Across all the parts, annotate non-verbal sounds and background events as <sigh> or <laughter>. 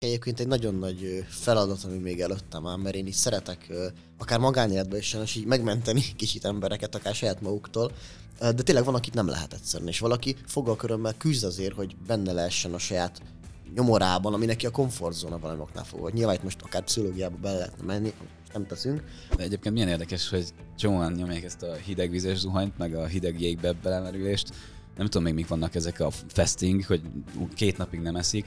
Egyébként egy nagyon nagy feladat, ami még előttem áll, mert én is szeretek akár magánéletben is sajnos így megmenteni <laughs> kicsit embereket, akár saját maguktól, de tényleg van, akit nem lehet egyszerűen, és valaki fogalkörömmel küzd azért, hogy benne lehessen a saját nyomorában, ami neki a komfortzóna valamoknál fogva. Nyilván itt most akár pszichológiába be lehetne menni, nem teszünk. De egyébként milyen érdekes, hogy csomóan nyomják ezt a hidegvizes zuhanyt, meg a hideg jégbe belemerülést. Nem tudom még mik vannak ezek a fasting, hogy két napig nem eszik.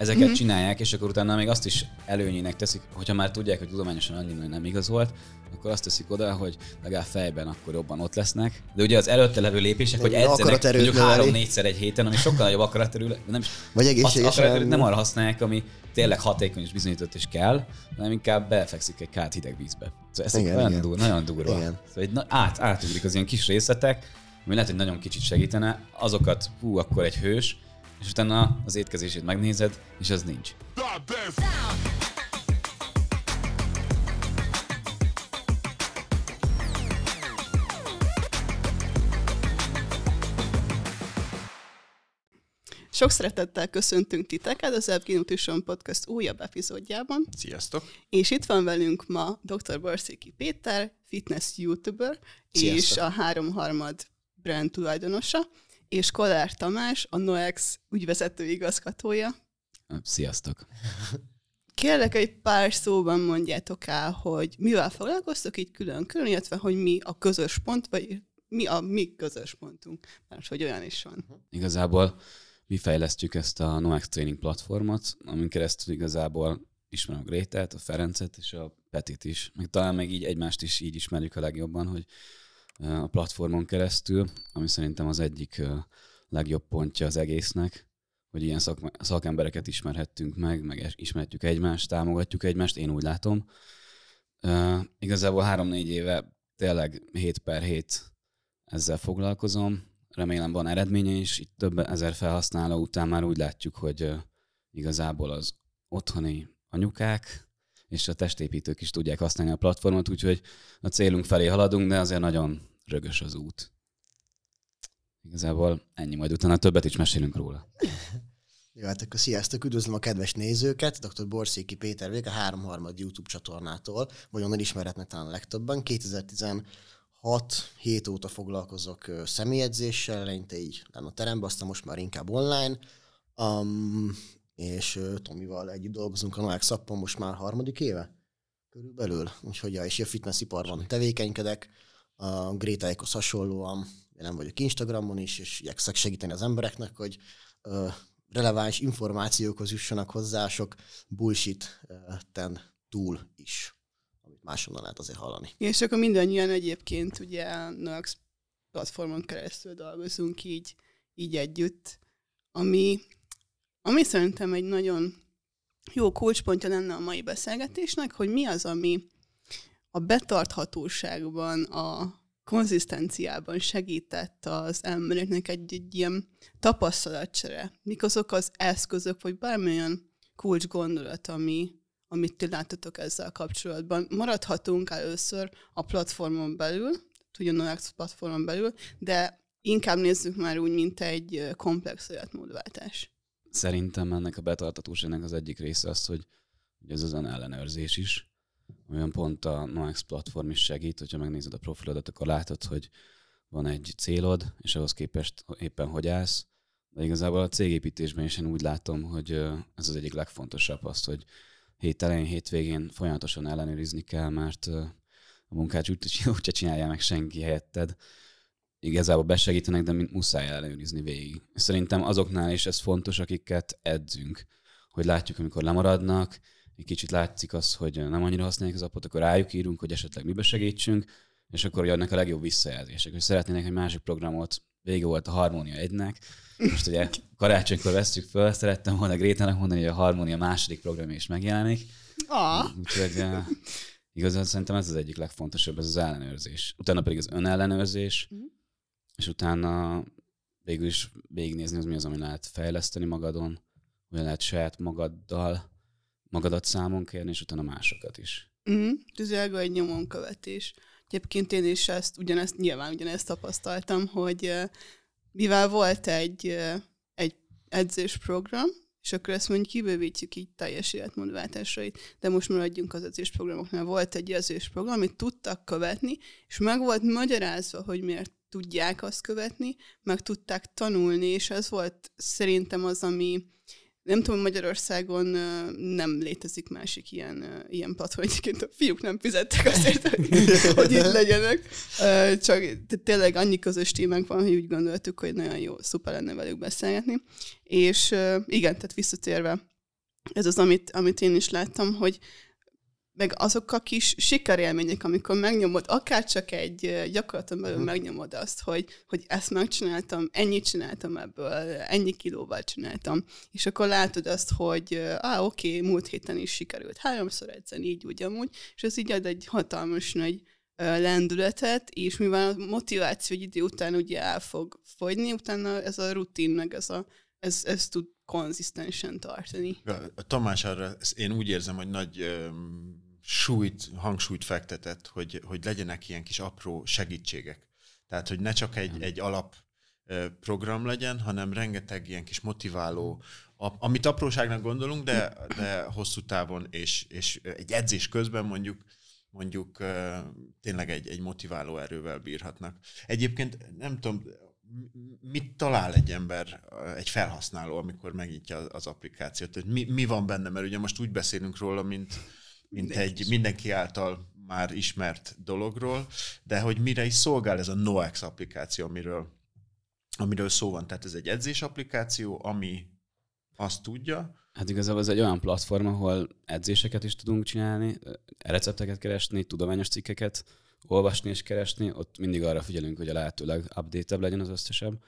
Ezeket mm-hmm. csinálják, és akkor utána még azt is előnyének teszik, hogyha már tudják, hogy tudományosan annyira nem igazolt, akkor azt teszik oda, hogy legalább fejben akkor jobban ott lesznek. De ugye az előtte levő lépések, hogy edzenek mondjuk három-négyszer egy héten, ami sokkal nagyobb akaraterő, de nem is Vagy egészségesen. nem arra használják, ami tényleg hatékony és bizonyított is kell, hanem inkább befekszik egy kát hideg vízbe. Szóval ez igen, nagyon, igen. Durva, nagyon durva. Igen. Szóval egy, át, átugrik az ilyen kis részletek, ami lehet, hogy nagyon kicsit segítene, azokat, hú, akkor egy hős, és utána az étkezését megnézed, és az nincs. Sok szeretettel köszöntünk titeket az Ev Nutrition Podcast újabb epizódjában. Sziasztok! És itt van velünk ma dr. Barszéki Péter, fitness youtuber, Sziasztok. és a Három Harmad brand tulajdonosa, és Kolár Tamás, a Noex ügyvezető igazgatója. Sziasztok! Kérlek, egy pár szóban mondjátok el, hogy mivel foglalkoztok így külön-külön, illetve hogy mi a közös pont, vagy mi a mi közös pontunk, mert hogy olyan is van. Igazából mi fejlesztjük ezt a Noex Training platformot, amin keresztül igazából ismerem a Grétát, a Ferencet és a Petit is. Még talán még így egymást is így ismerjük a legjobban, hogy a platformon keresztül, ami szerintem az egyik legjobb pontja az egésznek, hogy ilyen szak, szakembereket ismerhettünk meg, meg ismerhetjük egymást, támogatjuk egymást, én úgy látom. Igazából három-négy éve tényleg 7 per 7 ezzel foglalkozom, remélem van eredménye is, itt több ezer felhasználó után már úgy látjuk, hogy igazából az otthoni anyukák és a testépítők is tudják használni a platformot, úgyhogy a célunk felé haladunk, de azért nagyon rögös az út. Igazából ennyi, majd utána többet is mesélünk róla. Jó, hát akkor sziasztok, üdvözlöm a kedves nézőket, dr. Borszéki Péter Vég, a 3 YouTube csatornától, vagy onnan ismerhetnek talán a legtöbben. 2016 hét óta foglalkozok személyedzéssel, eleinte így nem a teremben, aztán most már inkább online. Um, és Tomival együtt dolgozunk a Noák most már harmadik éve körülbelül. Úgyhogy ja, és a fitnessiparban tevékenykedek, a Grétáikhoz hasonlóan, nem vagyok Instagramon is, és igyekszek segíteni az embereknek, hogy uh, releváns információkhoz jussanak hozzá sok bullshit-ten túl is, amit máshonnan lehet azért hallani. És akkor mindannyian egyébként ugye Nox platformon keresztül dolgozunk így, így együtt, ami, ami szerintem egy nagyon jó kulcspontja lenne a mai beszélgetésnek, hogy mi az, ami a betarthatóságban, a konzisztenciában segített az embereknek egy, egy ilyen tapasztalatcsere? Mik azok az eszközök, vagy bármilyen kulcs gondolat, ami, amit ti láttatok ezzel kapcsolatban? Maradhatunk először a platformon belül, ugyanolyan platformon belül, de inkább nézzük már úgy, mint egy komplex életmódváltás. Szerintem ennek a betartatóságnak az egyik része az, hogy ez az ellenőrzés is olyan pont a Noex platform is segít, hogyha megnézed a profilodat, akkor látod, hogy van egy célod, és ahhoz képest éppen hogy állsz. De igazából a cégépítésben is én úgy látom, hogy ez az egyik legfontosabb azt, hogy hét elején, hétvégén folyamatosan ellenőrizni kell, mert a munkát úgy, <laughs> úgy csinálja meg senki helyetted. Igazából besegítenek, de muszáj ellenőrizni végig. Szerintem azoknál is ez fontos, akiket edzünk, hogy látjuk, amikor lemaradnak, egy kicsit látszik az, hogy nem annyira használják az appot, akkor rájuk írunk, hogy esetleg mibe segítsünk, és akkor hogy adnak a legjobb visszajelzések, hogy szeretnének egy másik programot, vége volt a Harmónia egynek, most ugye karácsonykor vesztük föl, szerettem volna Grétának mondani, hogy a Harmónia második program is megjelenik. Ah. Úgyhogy uh, igazán szerintem ez az egyik legfontosabb, ez az ellenőrzés. Utána pedig az önellenőrzés, mm. és utána végül is végignézni, az mi az, ami lehet fejleszteni magadon, hogyan lehet saját magaddal magadat számon kérni, és utána másokat is. Mm, tüzelga egy nyomon követés. Egyébként én is ezt, ugyanezt, nyilván ugyanezt tapasztaltam, hogy mivel volt egy, egy edzésprogram, és akkor ezt mondjuk kibővítjük így teljes életmódváltásait, de most maradjunk az edzésprogramoknál. Volt egy edzésprogram, amit tudtak követni, és meg volt magyarázva, hogy miért tudják azt követni, meg tudták tanulni, és ez volt szerintem az, ami nem tudom, Magyarországon nem létezik másik ilyen, ilyen platform. Egyébként a fiúk nem fizettek azért, hogy, <laughs> hogy itt legyenek. Csak tényleg annyi közös témánk van, hogy úgy gondoltuk, hogy nagyon jó, szuper lenne velük beszélgetni. És igen, tehát visszatérve, ez az, amit, amit én is láttam, hogy meg azok a kis sikerélmények, amikor megnyomod, akár csak egy gyakorlaton belül uh-huh. megnyomod azt, hogy, hogy ezt megcsináltam, ennyit csináltam ebből, ennyi kilóval csináltam, és akkor látod azt, hogy á, oké, okay, múlt héten is sikerült háromszor edzeni, így ugyanúgy, és ez így ad egy hatalmas nagy lendületet, és mivel a motiváció egy idő után ugye el fog fogyni, utána ez a rutin, meg ez, a, ez, ez tud konzisztensen tartani. A Tamás arra, én úgy érzem, hogy nagy súlyt, hangsúlyt fektetett, hogy, hogy legyenek ilyen kis apró segítségek. Tehát, hogy ne csak egy, egy alap program legyen, hanem rengeteg ilyen kis motiváló, amit apróságnak gondolunk, de, de hosszú távon és, és egy edzés közben mondjuk mondjuk tényleg egy, egy motiváló erővel bírhatnak. Egyébként nem tudom, mit talál egy ember, egy felhasználó, amikor megnyitja az applikációt? Mi, mi van benne? Mert ugye most úgy beszélünk róla, mint, mint egy mindenki által már ismert dologról, de hogy mire is szolgál ez a NoX applikáció, amiről, amiről szó van. Tehát ez egy edzés applikáció, ami azt tudja. Hát igazából ez egy olyan platform, ahol edzéseket is tudunk csinálni, recepteket keresni, tudományos cikkeket olvasni és keresni, ott mindig arra figyelünk, hogy a lehetőleg update legyen az összesebb.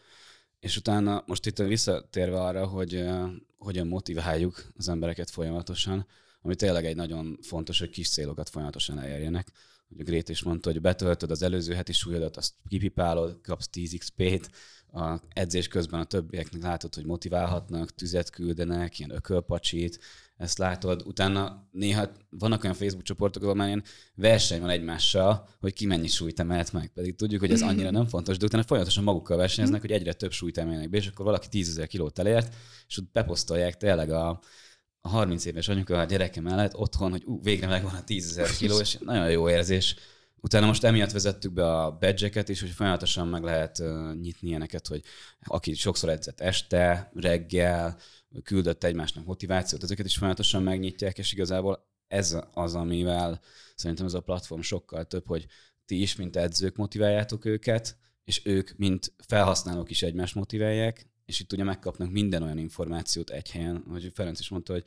És utána most itt visszatérve arra, hogy uh, hogyan motiváljuk az embereket folyamatosan, ami tényleg egy nagyon fontos, hogy kis célokat folyamatosan elérjenek. Ugye Grét is mondta, hogy betöltöd az előző heti súlyodat, azt kipipálod, kapsz 10 XP-t, a edzés közben a többieknek látod, hogy motiválhatnak, tüzet küldenek, ilyen ökölpacsit, ezt látod. Utána néha vannak olyan Facebook csoportok, ahol már ilyen verseny van egymással, hogy ki mennyi súlyt emelt meg. Pedig tudjuk, hogy ez annyira nem fontos, de utána folyamatosan magukkal versenyeznek, hogy egyre több súlyt emelnek be, és akkor valaki 10 ezer kilót elért, és ott beposztolják tényleg a, a 30 éves anyuka a gyereke mellett otthon, hogy ú, végre megvan a 10 ezer <laughs> kiló, és nagyon jó érzés. Utána most emiatt vezettük be a badge is, hogy folyamatosan meg lehet uh, nyitni ilyeneket, hogy aki sokszor edzett este, reggel, küldött egymásnak motivációt, ezeket is folyamatosan megnyitják, és igazából ez az, amivel szerintem ez a platform sokkal több, hogy ti is, mint edzők motiváljátok őket, és ők, mint felhasználók is egymást motiválják, és itt ugye megkapnak minden olyan információt egy helyen, hogy Ferenc is mondta, hogy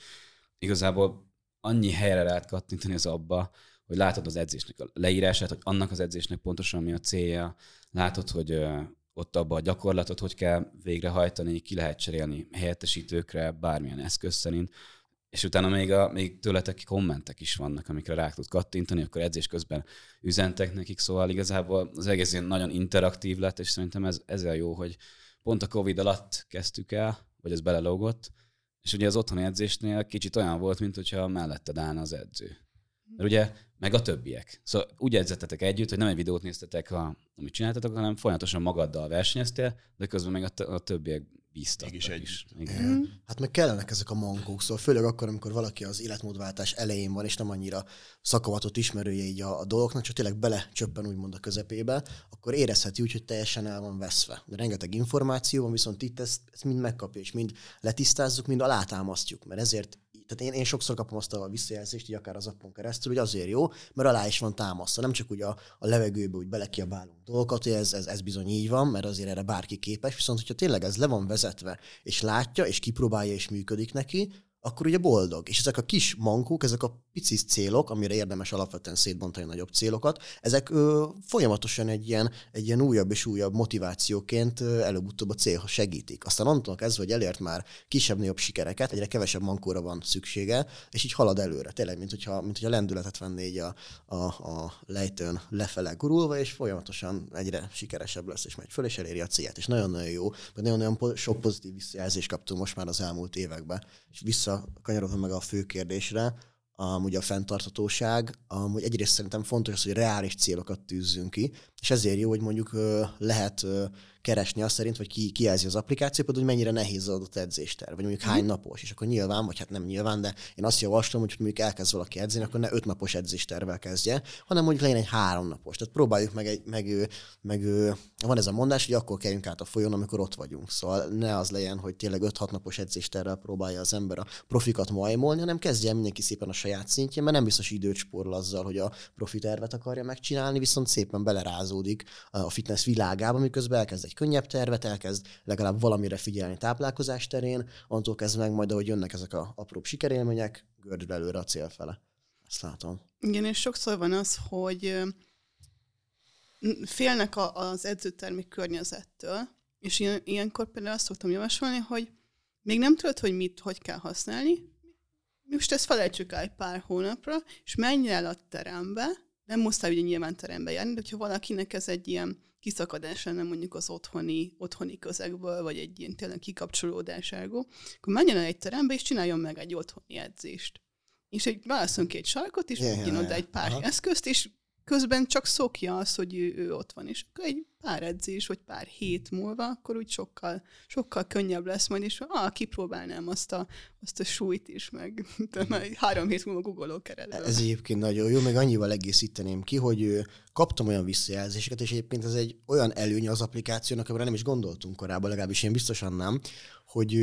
igazából annyi helyre lehet kattintani az abba, hogy látod az edzésnek a leírását, hogy annak az edzésnek pontosan mi a célja, látod, hogy ott abba a gyakorlatot hogy kell végrehajtani, ki lehet cserélni helyettesítőkre, bármilyen eszköz szerint, és utána még, a, még tőletek kommentek is vannak, amikre rá tud kattintani, akkor edzés közben üzentek nekik, szóval igazából az egész nagyon interaktív lett, és szerintem ez, ezzel jó, hogy pont a Covid alatt kezdtük el, vagy ez belelógott, és ugye az otthoni edzésnél kicsit olyan volt, mint hogyha melletted állna az edző. Mert ugye, meg a többiek. Szóval úgy edzettetek együtt, hogy nem egy videót néztetek, a, amit csináltatok, hanem folyamatosan magaddal versenyeztél, de közben meg a, t- a többiek bíztak. Mégis egy. Is. Igen. Mm. Hát meg kellenek ezek a mankók, szóval főleg akkor, amikor valaki az életmódváltás elején van, és nem annyira szakavatott ismerője így a, a dolgoknak, csak tényleg belecsöppen úgymond a közepébe, akkor érezheti úgy, hogy teljesen el van veszve. De rengeteg információ van, viszont itt ezt, ezt mind megkapja, és mind letisztázzuk, mind alátámasztjuk, mert ezért tehát én, én sokszor kapom azt a visszajelzést, hogy akár az appon keresztül, hogy azért jó, mert alá is van támasztva. Nem csak úgy a, a levegőbe úgy belekiabálunk dolgokat, hogy ez, ez, ez bizony így van, mert azért erre bárki képes, viszont hogyha tényleg ez le van vezetve, és látja, és kipróbálja, és működik neki, akkor ugye boldog. És ezek a kis mankók, ezek a pici célok, amire érdemes alapvetően szétbontani nagyobb célokat, ezek ö, folyamatosan egy ilyen, egy ilyen újabb és újabb motivációként előbb-utóbb a célhoz segítik. Aztán onnantól kezdve, hogy elért már kisebb-nagyobb sikereket, egyre kevesebb mankóra van szüksége, és így halad előre. Tényleg, mint hogyha, mint hogyha lendületet venné így a, a, a lejtőn lefele gurulva, és folyamatosan egyre sikeresebb lesz, és megy föl, és eléri a célját. És nagyon-nagyon jó, nagyon-nagyon sok pozitív visszajelzést kaptunk most már az elmúlt években. És vissza kanyarodva meg a fő kérdésre, amúgy a fenntartatóság, amúgy egyrészt szerintem fontos az, hogy reális célokat tűzzünk ki, és ezért jó, hogy mondjuk lehet keresni azt szerint, vagy ki, kijelzi az applikáció, például, hogy mennyire nehéz az adott edzéster, vagy mondjuk hány napos, és akkor nyilván, vagy hát nem nyilván, de én azt javaslom, hogy mondjuk elkezd valaki edzeni, akkor ne öt napos edzéstervel kezdje, hanem mondjuk legyen egy három napos. Tehát próbáljuk meg, egy, meg, meg, van ez a mondás, hogy akkor kerüljünk át a folyón, amikor ott vagyunk. Szóval ne az legyen, hogy tényleg 5-6 napos edzésterrel próbálja az ember a profikat majmolni, hanem kezdje mindenki szépen a saját szintjén, mert nem biztos időt spórol azzal, hogy a profi tervet akarja megcsinálni, viszont szépen belerázódik a fitness világába, miközben elkezd egy könnyebb tervet, elkezd legalább valamire figyelni táplálkozás terén, attól kezdve meg majd, ahogy jönnek ezek a apróbb sikerélmények, gördül előre a cél fele. Ezt látom. Igen, és sokszor van az, hogy félnek az edzőtermi környezettől, és ilyen, ilyenkor például azt szoktam javasolni, hogy még nem tudod, hogy mit, hogy kell használni, most ezt felejtsük el egy pár hónapra, és menj el a terembe, nem muszáj ugye nyilván terembe járni, de ha valakinek ez egy ilyen kiszakadás lenne mondjuk az otthoni, otthoni közegből, vagy egy ilyen tényleg kikapcsolódáságú, akkor menjen el egy terembe, és csináljon meg egy otthoni edzést. És egy válaszol két sarkot, és yeah, oda egy pár Aha. eszközt, és közben csak szokja azt, hogy ő, ő ott van, és akkor egy pár edzés, vagy pár hét múlva, akkor úgy sokkal, sokkal könnyebb lesz majd, és ah, kipróbálnám azt a, azt a súlyt is, meg három hét múlva googoló keretben. Ez egyébként nagyon jó, meg annyival egészíteném ki, hogy kaptam olyan visszajelzéseket, és egyébként ez egy olyan előny az applikációnak, amire nem is gondoltunk korábban, legalábbis én biztosan nem, hogy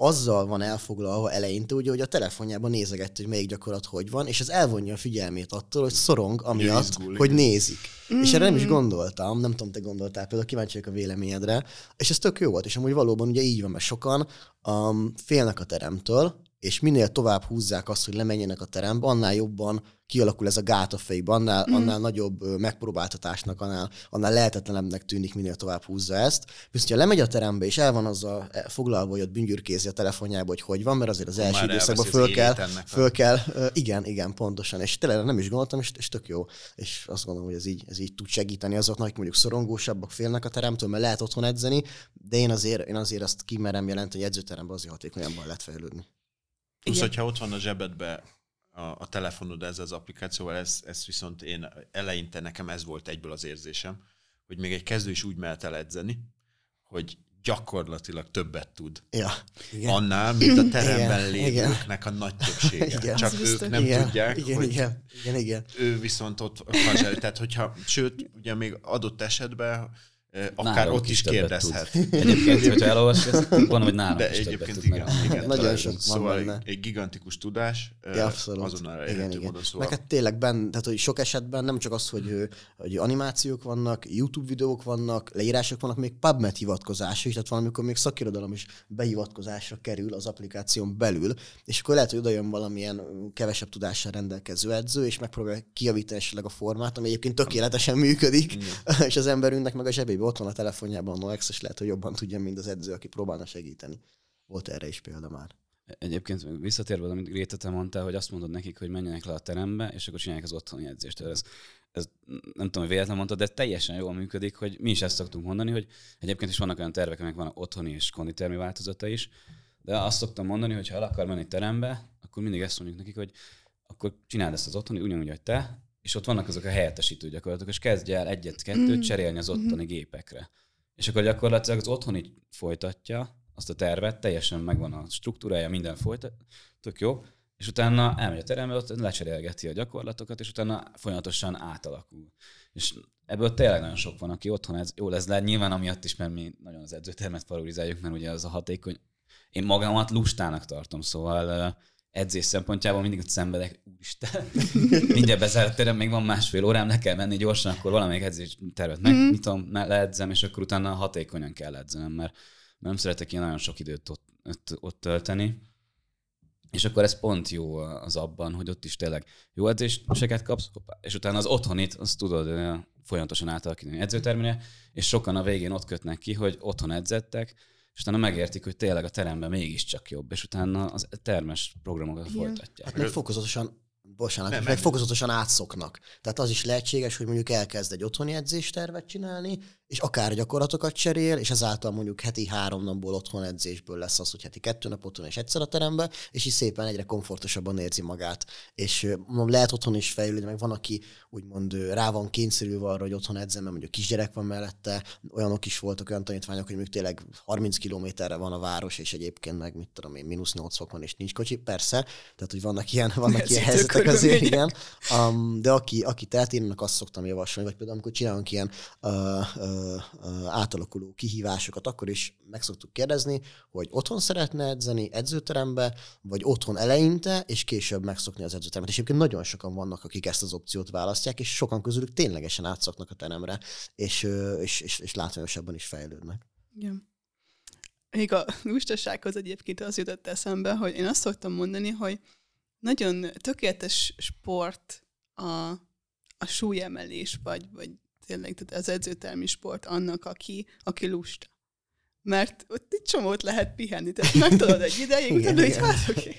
azzal van elfoglalva eleinte, ugye, hogy a telefonjában nézegett, hogy melyik gyakorlat hogy van, és ez elvonja a figyelmét attól, hogy szorong amiatt, izgul, hogy nézik. Mm. És erre nem is mm. gondoltam, nem tudom, te gondoltál, például kíváncsi a véleményedre, és ez tök jó volt, és amúgy valóban ugye így van, mert sokan um, félnek a teremtől, és minél tovább húzzák azt, hogy lemenjenek a terembe, annál jobban kialakul ez a gát a fejbe, annál, mm. annál nagyobb megpróbáltatásnak, annál, annál lehetetlenebbnek tűnik, minél tovább húzza ezt. Viszont, ha lemegy a terembe, és el van azzal e, foglalva, hogy ott büngyürkézi a telefonjába, hogy hogy van, mert azért az első időszakban föl kell, föl kell, igen, igen, pontosan, és tényleg nem is gondoltam, és, és tök jó, és azt gondolom, hogy ez így, ez így tud segíteni azoknak, akik mondjuk szorongósabbak, félnek a teremtől, mert lehet otthon edzeni, de én azért, én azért azt kimerem jelenteni, hogy edzőteremben azért hatékonyabban lehet fejlődni. Plusz, hogyha ott van a zsebedbe a, a telefonod ezzel az applikációval, ez, ez viszont én eleinte nekem ez volt egyből az érzésem, hogy még egy kezdő is úgy mehet el edzeni, hogy gyakorlatilag többet tud. Ja, igen. Annál, mint a teremben igen, lévőknek a nagy többsége. Igen, Csak ők biztos. nem igen, tudják, igen, hogy igen, igen, igen. ő viszont ott van. Tehát, hogyha, sőt, ugye még adott esetben akár nálam ott is kérdezhet. Egyébként, hogyha elolvasod, ezt <laughs> gondolom, hogy nálam De is egyébként igen, igen, igen, Nagyon sok van szóval benne. egy gigantikus tudás, ja, abszolút. azonnal igen, igen. módon szóval. Meg hát tényleg benne, tehát hogy sok esetben nem csak az, hogy, hogy animációk vannak, YouTube videók vannak, leírások vannak, még PubMed hivatkozás is, tehát valamikor még szakirodalom is behivatkozásra kerül az applikáción belül, és akkor lehet, hogy oda jön valamilyen kevesebb tudással rendelkező edző, és megpróbál kijavítani esetleg a formát, ami egyébként tökéletesen működik, <laughs> és az emberünknek meg a zsebében zsebében ott van a telefonjában a Noex, és lehet, hogy jobban tudja, mint az edző, aki próbálna segíteni. Volt erre is példa már. Egyébként visszatérve, amit Gréta te mondtál, hogy azt mondod nekik, hogy menjenek le a terembe, és akkor csinálják az otthoni edzést. Ez, ez nem tudom, hogy véletlen mondtad, de teljesen jól működik, hogy mi is ezt szoktunk mondani, hogy egyébként is vannak olyan tervek, amik vannak otthoni és konditermi változata is, de azt szoktam mondani, hogy ha el akar menni terembe, akkor mindig ezt mondjuk nekik, hogy akkor csináld ezt az otthoni, ugyanúgy, hogy te, és ott vannak azok a helyettesítő gyakorlatok, és kezdj el egyet-kettőt mm. cserélni az ottani mm. gépekre. És akkor gyakorlatilag az otthoni folytatja azt a tervet, teljesen megvan a struktúrája, minden folytat, tök jó, és utána elmegy a terembe, ott lecserélgeti a gyakorlatokat, és utána folyamatosan átalakul. És ebből tényleg nagyon sok van, aki otthon ez jó lesz, de nyilván amiatt is, mert mi nagyon az edzőtermet favorizáljuk, mert ugye az a hatékony. Én magamat lustának tartom, szóval edzés szempontjából mindig ott szenvedek, úristen, <laughs> mindjárt bezárt még van másfél órám, le kell menni gyorsan, akkor valamelyik edzés tervet megnyitom, mm. leedzem, és akkor utána hatékonyan kell edzenem, mert, nem szeretek ilyen nagyon sok időt ott, ott, ott tölteni. És akkor ez pont jó az abban, hogy ott is tényleg jó edzéseket kapsz, hoppá, és utána az otthonit, azt tudod folyamatosan átalakítani edzőtermine, és sokan a végén ott kötnek ki, hogy otthon edzettek, és utána megértik, hogy tényleg a teremben mégiscsak jobb, és utána az termes programokat Igen. folytatják. Hát meg fokozatosan bocsánat, Nem, meg nem. fokozatosan átszoknak. Tehát az is lehetséges, hogy mondjuk elkezd egy otthoni edzéstervet csinálni, és akár gyakorlatokat cserél, és ezáltal mondjuk heti három napból otthon edzésből lesz az, hogy heti kettő nap otthon és egyszer a terembe, és így szépen egyre komfortosabban érzi magát. És mondom, lehet otthon is fejlődni, meg van, aki úgymond rá van kényszerülve arra, hogy otthon edzem, mert mondjuk kisgyerek van mellette, olyanok is voltak olyan tanítványok, hogy mondjuk tényleg 30 kilométerre van a város, és egyébként meg mit tudom én, mínusz 8 fok van, és nincs kocsi, persze, tehát hogy vannak ilyen, vannak ilyen Nehezítő helyzetek azért, <laughs> igen. Um, de aki, aki tehet, én azt szoktam javasolni, vagy például amikor csinálunk ilyen uh, uh, uh, átalakuló kihívásokat, akkor is meg szoktuk kérdezni, hogy otthon szeretne edzeni edzőterembe, vagy otthon eleinte, és később megszokni az edzőteremet. És egyébként nagyon sokan vannak, akik ezt az opciót választják, és sokan közülük ténylegesen átszoknak a teremre, és, és, és, és látványosabban is fejlődnek. Igen. Még a lustasághoz egyébként az jutott eszembe, hogy én azt szoktam mondani, hogy nagyon tökéletes sport a, a súlyemelés, vagy, vagy tényleg tehát az edzőtermi sport annak, aki, aki lusta. Mert ott egy csomót lehet pihenni, tehát megtudod egy <laughs> ideig, utána igen. hát oké.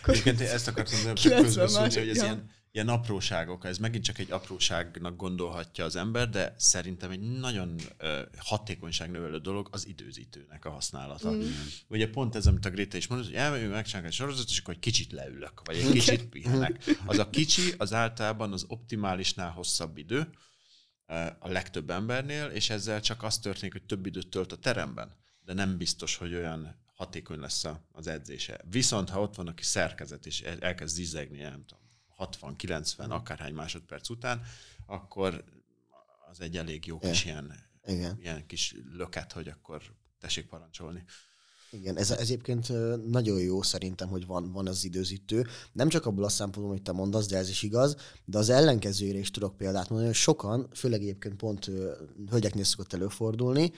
Akkor Egyébként én ezt akartam csak <laughs> 90 közbeszólni, hogy ez ja. ilyen, ilyen apróságok, ez megint csak egy apróságnak gondolhatja az ember, de szerintem egy nagyon hatékonyságnövelő dolog az időzítőnek a használata. Mm. Ugye pont ez, amit a Gréta is mondott, hogy elmegyünk, megcsinálunk egy sorozatot, és akkor egy kicsit leülök, vagy egy kicsit <laughs> pihenek. Az a kicsi, az általában az optimálisnál hosszabb idő, a legtöbb embernél, és ezzel csak az történik, hogy több időt tölt a teremben, de nem biztos, hogy olyan hatékony lesz az edzése. Viszont, ha ott van, aki szerkezet, és el- elkezd zizegni, nem tudom, 60-90, akárhány másodperc után, akkor az egy elég jó kis ilyen, Igen. ilyen kis löket, hogy akkor tessék parancsolni. Igen, ez, ez egyébként nagyon jó szerintem, hogy van, van az időzítő. Nem csak abból a szempontból, amit te mondasz, de ez is igaz, de az ellenkezőjére is tudok példát mondani, hogy sokan, főleg egyébként pont hölgyeknél szokott előfordulni,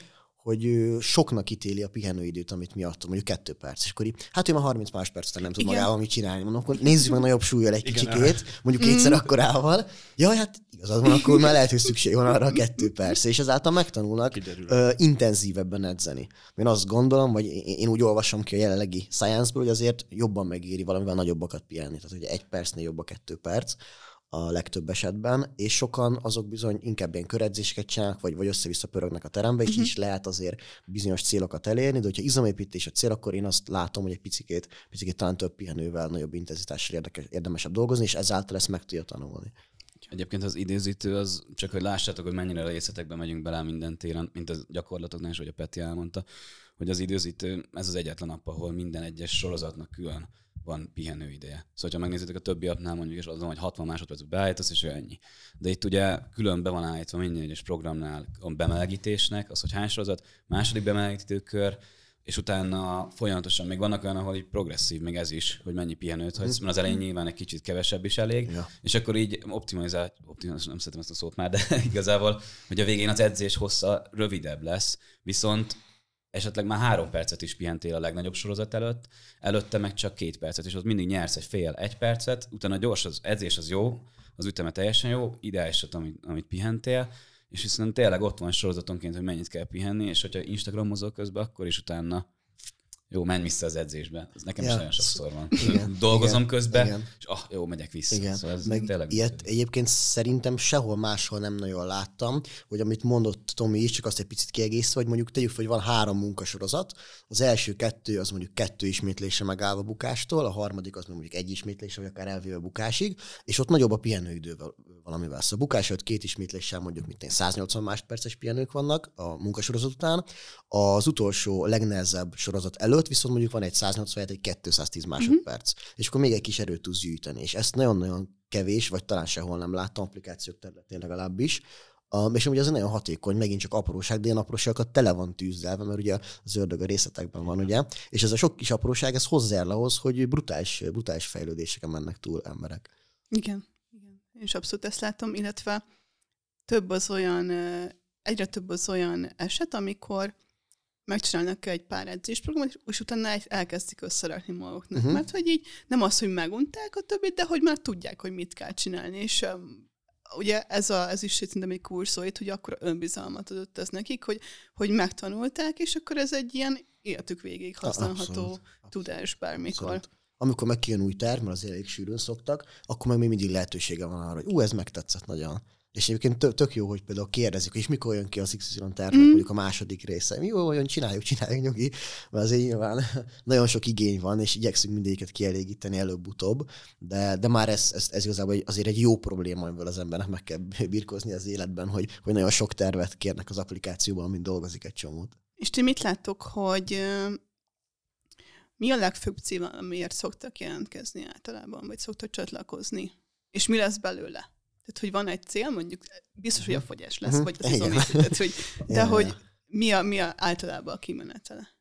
hogy soknak ítéli a pihenőidőt, amit mi adtunk, mondjuk kettő perc, és akkor így, hát ő már 30 másodperc után nem tud Igen. magával mit csinálni. Mondom, akkor nézzük meg nagyobb súlyjal egy Igen, kicsikét, mondjuk kétszer akkorával. Jaj, hát igazad van, akkor már lehet, hogy szükség van arra a kettő percre, és ezáltal megtanulnak Kiderül. ö, intenzívebben edzeni. Én azt gondolom, vagy én úgy olvasom ki a jelenlegi science-ből, hogy azért jobban megéri valamivel nagyobbakat pihenni. Tehát ugye egy percnél jobb a kettő perc a legtöbb esetben, és sokan azok bizony inkább ilyen köredzéseket csinálnak, vagy, vagy össze-vissza pörögnek a terembe, és uh-huh. is lehet azért bizonyos célokat elérni, de hogyha izomépítés a cél, akkor én azt látom, hogy egy picikét, picikét talán több pihenővel, nagyobb intenzitással érdekes, érdemesebb dolgozni, és ezáltal ezt meg tudja tanulni. Egyébként az időzítő az, csak hogy lássátok, hogy mennyire részletekbe megyünk bele minden téren, mint a gyakorlatoknál is, hogy a Peti elmondta, hogy az időzítő, ez az egyetlen nap, ahol minden egyes sorozatnak külön van pihenő ideje. Szóval, ha megnézitek a többi appnál mondjuk, és azon, hogy 60 másodpercet beállítasz, és ennyi. De itt ugye külön be van állítva minden egyes programnál a bemelegítésnek, az, hogy hány sorozat, második bemelegítő kör, és utána folyamatosan még vannak olyan, ahol így progresszív, még ez is, hogy mennyi pihenőt hagysz, mert az elején nyilván egy kicsit kevesebb is elég, Ja. és akkor így optimalizál, optimalizál, nem szeretem ezt a szót már, de <laughs> igazából, hogy a végén az edzés hossza rövidebb lesz, viszont esetleg már három percet is pihentél a legnagyobb sorozat előtt, előtte meg csak két percet, és az mindig nyersz egy fél, egy percet, utána gyors az edzés az jó, az üteme teljesen jó, ideális, amit, amit pihentél, és hiszen tényleg ott van sorozatonként, hogy mennyit kell pihenni, és hogyha Instagramozol közben, akkor is utána jó, menj vissza az edzésbe. Ez nekem ja. is nagyon sokszor van. igen, Dolgozom igen, közben, igen. és ah, jó, megyek vissza. Igen, Szóval ez meg tényleg ilyet egyébként szerintem sehol máshol nem nagyon láttam, hogy amit mondott Tomi is, csak azt egy picit kiegészítve, hogy mondjuk tegyük hogy van három munkasorozat, az első kettő az mondjuk kettő ismétlése megállva bukástól, a harmadik az mondjuk egy ismétlése, vagy akár elvéve bukásig, és ott nagyobb a pihenőidővel valamivel. Szóval bukás előtt két ismétléssel mondjuk mint én 180 másodperces pihenők vannak a munkasorozat után, az utolsó legnehezebb sorozat előtt viszont mondjuk van egy 180 egy 210 másodperc, és akkor még egy kis erőt tudsz gyűjteni, és ezt nagyon-nagyon kevés, vagy talán sehol nem láttam applikációk területén legalábbis, Um, és ugye ez nagyon hatékony, megint csak apróság, de ilyen apróságokat tele van tűzdelve, mert ugye az ördög a részletekben van, ugye, és ez a sok kis apróság, ez hozzájárul ahhoz, hogy brutális, brutális fejlődéseken mennek túl emberek. Igen, is abszolút ezt látom, illetve több az olyan, egyre több az olyan eset, amikor megcsinálnak egy pár edzésprogramot, és utána elkezdik összerakni maguknak. Uh-huh. Mert hogy így nem az, hogy megunták a többit, de hogy már tudják, hogy mit kell csinálni, és ugye ez, a, ez is szerintem egy kurszóit, hogy akkor önbizalmat adott ez nekik, hogy, hogy megtanulták, és akkor ez egy ilyen életük végig használható Abszolút. tudás bármikor. Abszolút. Amikor meg kijön új terv, mert azért elég sűrűn szoktak, akkor meg még mindig lehetősége van arra, hogy ú, ez megtetszett nagyon. És egyébként tök, tök jó, hogy például kérdezik, és mikor jön ki az XY tervnek mm. mondjuk a második része. Mi jó, olyan csináljuk, csináljuk nyugi, mert azért nyilván <laughs> nagyon sok igény van, és igyekszünk mindegyiket kielégíteni előbb-utóbb, de, de már ez, ez, ez igazából azért egy jó probléma, amivel az embernek meg kell <laughs> birkozni az életben, hogy, hogy nagyon sok tervet kérnek az applikációban, mint dolgozik egy csomót. És ti mit láttok, hogy mi a legfőbb cím, amiért szoktak jelentkezni általában, vagy szoktak csatlakozni? És mi lesz belőle? Tehát, hogy van egy cél, mondjuk biztos, hogy a mhm. fogyás lesz, uh-huh. vagy az izomít, tehát, hogy, <laughs> de yeah. hogy mi a, mi a általában a kimenetele?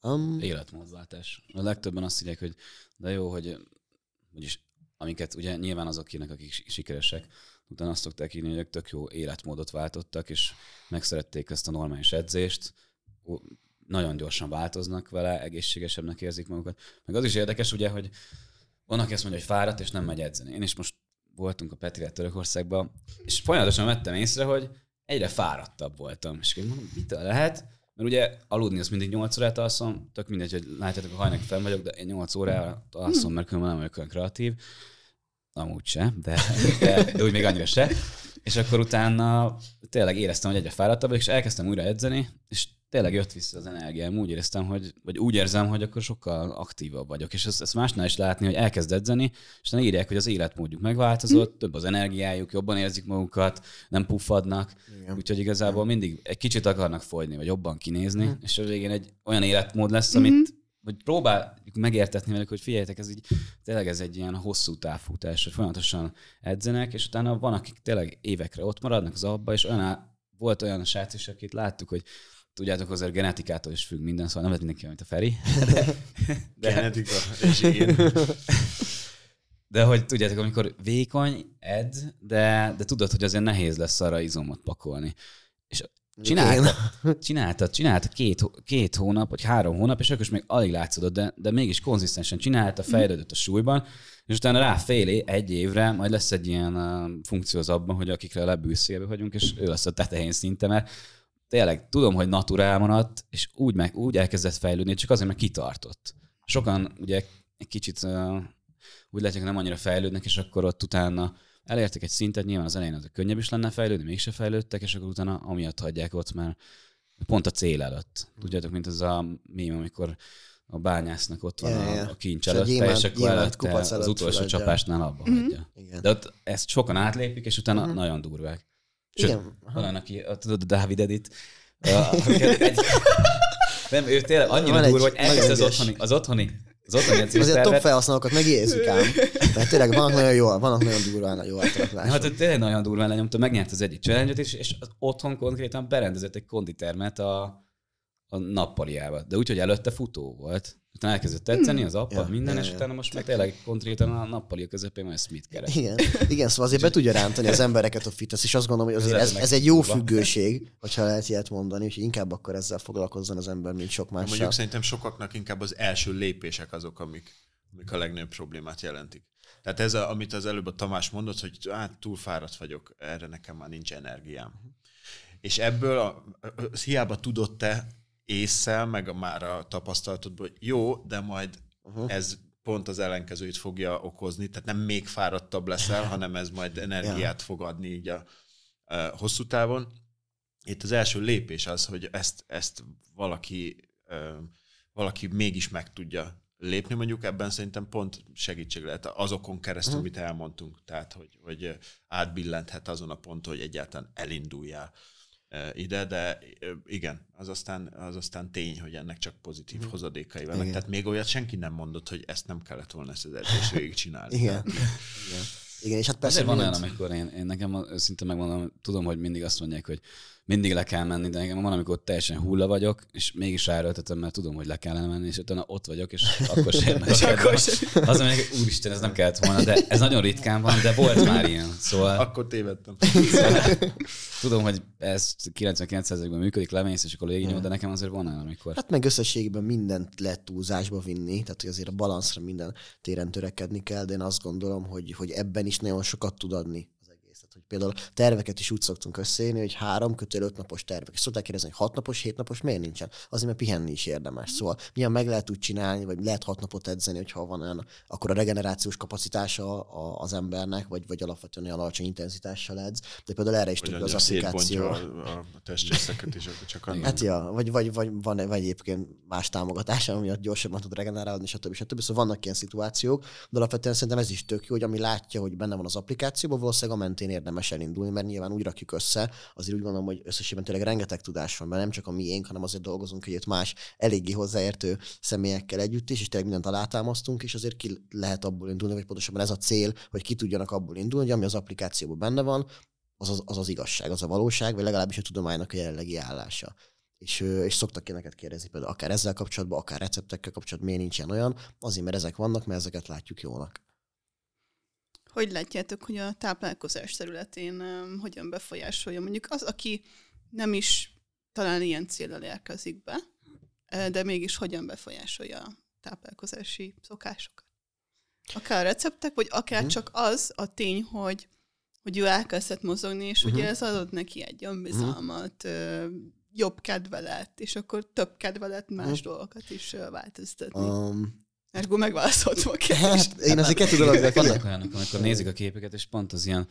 Um, Életmódváltás. A legtöbben azt higgyek, hogy de jó, hogy vagyis amiket ugye nyilván azok kének, akik sikeresek, utána azt szokták írni, hogy tök jó életmódot váltottak, és megszerették ezt a normális edzést, nagyon gyorsan változnak vele, egészségesebbnek érzik magukat. Meg az is érdekes, ugye, hogy van, aki azt mondja, hogy fáradt, és nem megy edzeni. Én is most voltunk a Petrivel Törökországban, és folyamatosan vettem észre, hogy egyre fáradtabb voltam. És mondom, mitől lehet? Mert ugye aludni az mindig 8 órát alszom, tök mindegy, hogy látjátok, a hajnak fenn vagyok, de én 8 órát alszom, mert különben nem vagyok olyan kreatív. Amúgy se, de, de, de úgy még annyira se. És akkor utána tényleg éreztem, hogy egyre fáradtabb és elkezdtem újra edzeni, és tényleg jött vissza az energiám, úgy éreztem, hogy, vagy úgy érzem, hogy akkor sokkal aktívabb vagyok. És ezt, ezt másnál is látni, hogy elkezd edzeni, és utána írják, hogy az életmódjuk megváltozott, mm. több az energiájuk, jobban érzik magukat, nem puffadnak, Igen. úgyhogy igazából mindig egy kicsit akarnak fogyni, vagy jobban kinézni, mm. és a végén egy olyan életmód lesz, amit mm-hmm vagy próbáljuk megértetni velük, hogy figyeljetek, ez így, tényleg ez egy ilyen hosszú távfutás, hogy folyamatosan edzenek, és utána van, akik tényleg évekre ott maradnak az abba, és olyan, volt olyan a srác is, akit láttuk, hogy tudjátok, azért genetikától is függ minden, szóval nem lehet mindenki, mint a Feri. De, <laughs> de, Genetika, és én. <laughs> De hogy tudjátok, amikor vékony, ed, de, de tudod, hogy azért nehéz lesz arra izomot pakolni. És csinálta, csinálta, csinálta két, két hónap, vagy három hónap, és akkor is még alig látszódott, de, de mégis konzisztensen csinálta, fejlődött a súlyban, és utána rá fél egy évre majd lesz egy ilyen uh, funkció az abban, hogy akikre a lebűszélbe vagyunk, és ő lesz a tetején szinte, mert tényleg tudom, hogy naturál maradt, és úgy, meg, úgy elkezdett fejlődni, csak azért, mert kitartott. Sokan ugye egy kicsit uh, úgy látják, hogy nem annyira fejlődnek, és akkor ott utána elértek egy szintet, nyilván az elején az könnyebb is lenne fejlődni, mégse fejlődtek, és akkor utána amiatt hagyják ott már pont a cél előtt. Tudjátok, mint az a mém, amikor a bányásznak ott van yeah, a, a kincs előtte, gyémánt, és akkor előtte az utolsó föladja. csapásnál abba mm-hmm. hagyja. Igen. De ott ezt sokan átlépik, és utána mm-hmm. nagyon durvák. Sőt, Igen. van, aki, tudod, Dávid Edit, <laughs> egy, nem, ő tényleg annyira durva, hogy elkezd az otthoni, az otthoni az otthoni Azért a top felhasználókat megérezzük ám. Mert tényleg vannak nagyon jó, vannak nagyon durván jó átalakvások. Hát tényleg nagyon durván lenyomta, megnyert az egyik challenge és, és az otthon konkrétan berendezett egy konditermet a, a nappaliába. De úgy, hogy előtte futó volt. Utána elkezdett tetszeni az appa, ja, minden, ja, és utána most meg tényleg konkrétan a nappali a közepén majd Smith keres. Igen, igen, szóval azért be tudja rántani az embereket a fitness, és azt gondolom, hogy azért ez, ez egy jó függőség, hogyha lehet ilyet mondani, és inkább akkor ezzel foglalkozzon az ember, mint sok mással. Mondjuk szerintem sokaknak inkább az első lépések azok, amik, amik a legnagyobb problémát jelentik. Tehát ez, a, amit az előbb a Tamás mondott, hogy hát túl fáradt vagyok, erre nekem már nincs energiám. És ebből a, hiába tudott te észszel, meg már a tapasztalatodból, hogy jó, de majd uh-huh. ez pont az ellenkezőit fogja okozni, tehát nem még fáradtabb leszel, hanem ez majd energiát fog adni így a, a hosszú távon. Itt az első lépés az, hogy ezt, ezt valaki, valaki mégis meg tudja lépni, mondjuk ebben szerintem pont segítség lehet azokon keresztül, uh-huh. amit elmondtunk, tehát hogy, hogy átbillenthet azon a ponton, hogy egyáltalán elinduljál ide, de igen, az aztán, az aztán tény, hogy ennek csak pozitív hmm. hozadékai vannak. Tehát még olyat senki nem mondott, hogy ezt nem kellett volna ezt az edzés végig csinálni. Igen. igen. Igen, és hát persze... van olyan, amikor én, én nekem szinte megmondom, tudom, hogy mindig azt mondják, hogy mindig le kell menni, de nekem van, amikor teljesen hulla vagyok, és mégis ráerőltetem, mert tudom, hogy le kellene menni, és utána ott vagyok, és akkor sem <laughs> Az, hogy úristen, ez nem kellett volna, de ez nagyon ritkán van, de volt már ilyen. Szóval... Akkor tévedtem. Szóval, tudom, hogy ez 99%-ban működik, lemész, és akkor végig de nekem azért van olyan, amikor... Hát meg összességében mindent lehet túlzásba vinni, tehát hogy azért a balanszra minden téren törekedni kell, de én azt gondolom, hogy, hogy ebben is nagyon sokat tud adni például terveket is úgy szoktunk összeírni, hogy három kötél öt napos tervek. És szokták kérdezni, hogy hat napos, hét napos miért nincsen? Azért, mert pihenni is érdemes. Szóval milyen meg lehet úgy csinálni, vagy lehet hat napot edzeni, hogyha van olyan, akkor a regenerációs kapacitása az embernek, vagy, vagy alapvetően olyan alacsony intenzitással edz. De például erre is tudja az applikáció. A, a testrészeket is, csak annak. Hát ja, vagy, vagy, vagy van vagy egyébként más támogatása, ami gyorsabban tud regenerálni, stb. stb. Szóval vannak ilyen szituációk, de alapvetően szerintem ez is tök jó, hogy ami látja, hogy benne van az applikációban, valószínűleg a mentén érdemes elindulni, mert nyilván úgy rakjuk össze, azért úgy gondolom, hogy összességében tényleg rengeteg tudás van, mert nem csak a miénk, hanem azért dolgozunk együtt más eléggé hozzáértő személyekkel együtt is, és tényleg mindent alátámasztunk, és azért ki lehet abból indulni, vagy pontosabban ez a cél, hogy ki tudjanak abból indulni, hogy ami az applikációban benne van, az az, az, az igazság, az a valóság, vagy legalábbis a tudománynak a jelenlegi állása. És, és szoktak neked kérdezni például akár ezzel kapcsolatban, akár receptekkel kapcsolatban, miért nincsen olyan, azért, mert ezek vannak, mert ezeket látjuk jónak. Hogy látjátok, hogy a táplálkozás területén hogyan befolyásolja mondjuk az, aki nem is talán ilyen célral érkezik be, de mégis hogyan befolyásolja a táplálkozási szokásokat? Akár a receptek, vagy akár uh-huh. csak az a tény, hogy hogy ő elkezdett mozogni, és uh-huh. ugye ez adott neki egy önbizalmat, uh-huh. jobb kedvelet, és akkor több kedvelet más uh-huh. dolgokat is változtatni. Um, Ergo megválaszoltam a kérdést. Hát, én azért kettő dolognak Vannak olyanok, amikor nézik a képeket, és pont az ilyen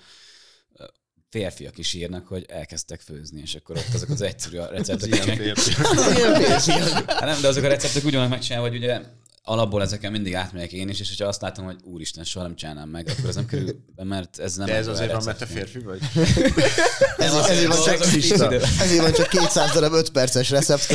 férfiak is írnak, hogy elkezdtek főzni, és akkor ott azok az egyszerű a receptek. Az <laughs> ilyen férfiak. hát nem, de azok a receptek úgy vannak megcsinálva, hogy ugye alapból ezeken mindig átmegyek én is, és hogyha azt látom, hogy úristen, soha nem csinálnám meg, akkor ez nem kerül be, mert ez nem... De ez azért van, mert te férfi vagy? <laughs> ez, az, ezért van szexista. Ezért van csak 200 darab 5 perces recept,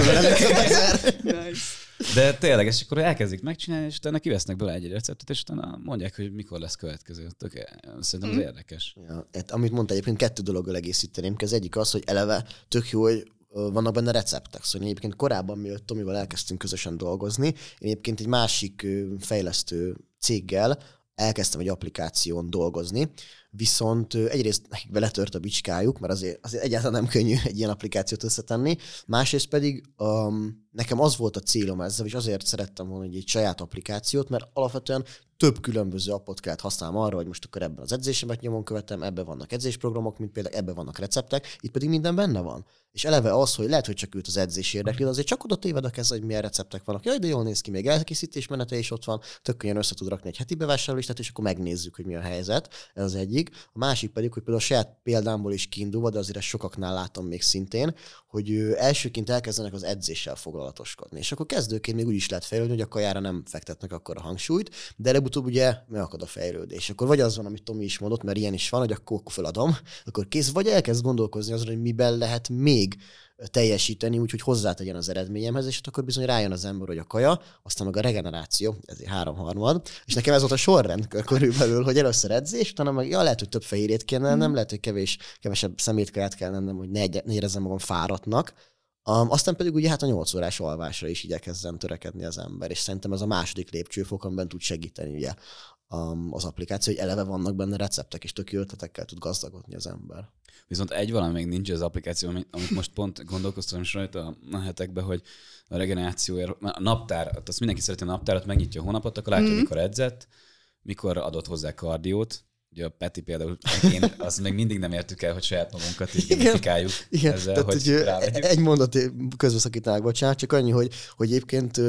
nice. De tényleg, és akkor elkezdik megcsinálni, és utána kivesznek bele egy receptet, és utána mondják, hogy mikor lesz következő. Tök, szerintem ez mm. érdekes. Ja, hát, amit mondta egyébként, kettő dologgal egészíteném. Az egyik az, hogy eleve tök jó, hogy vannak benne receptek. Szóval egyébként korábban, mielőtt Tomival elkezdtünk közösen dolgozni, én egyébként egy másik fejlesztő céggel elkezdtem egy applikáción dolgozni, viszont egyrészt nekik beletört a bicskájuk, mert azért, azért egyáltalán nem könnyű egy ilyen applikációt összetenni, másrészt pedig um, nekem az volt a célom ezzel, és azért szerettem volna egy, egy saját applikációt, mert alapvetően több különböző appot kellett használnom arra, hogy most akkor ebben az edzésemet nyomon követem, ebben vannak edzésprogramok, mint például ebben vannak receptek, itt pedig minden benne van. És eleve az, hogy lehet, hogy csak őt az edzés érdekli, de azért csak oda téved a kez, hogy milyen receptek vannak. Jaj, de jól néz ki, még elkészítés menete is ott van, tök könnyen össze tud rakni egy heti bevásárlólistát, és akkor megnézzük, hogy mi a helyzet. Ez az egyik. A másik pedig, hogy például a saját példámból is kiindulva, de azért ezt sokaknál látom még szintén, hogy elsőként elkezdenek az edzéssel foglalatoskodni. És akkor kezdőként még úgy is lehet fejlődni, hogy a kajára nem fektetnek akkor a hangsúlyt, de előbb-utóbb ugye megakad a fejlődés. Akkor vagy az van, amit Tomi is mondott, mert ilyen is van, hogy akkor feladom, akkor kész, vagy elkezd gondolkozni azon, hogy miben lehet még teljesíteni, úgyhogy hozzátegyen az eredményemhez, és akkor bizony rájön az ember, hogy a kaja, aztán meg a regeneráció, ez egy háromharmad, és nekem ez volt a sorrend körülbelül, hogy először edzés, utána meg ja, lehet, hogy több fehérjét kell nem mm. lehet, hogy kevés, kevesebb szemétkaját kell lennem, hogy ne, ne érezzem magam fáradtnak, Um, aztán pedig ugye hát a 8 órás alvásra is igyekezzen törekedni az ember, és szerintem ez a második lépcsőfok, amiben tud segíteni ugye az applikáció, hogy eleve vannak benne receptek, és tök ötletekkel tud gazdagodni az ember. Viszont egy valami még nincs az applikáció, amit most pont gondolkoztam is rajta a hetekben, hogy a regenerációért, a naptár, azt mindenki szereti a naptárat, megnyitja a hónapot, akkor látja, mm. mikor edzett, mikor adott hozzá kardiót, Ugye a Peti például, én azt még mindig nem értük el, hogy saját magunkat is gamifikáljuk Igen, ezzel, tehát, hogy, Egy mondat közbeszakítanak, bocsánat, csak annyi, hogy, hogy egyébként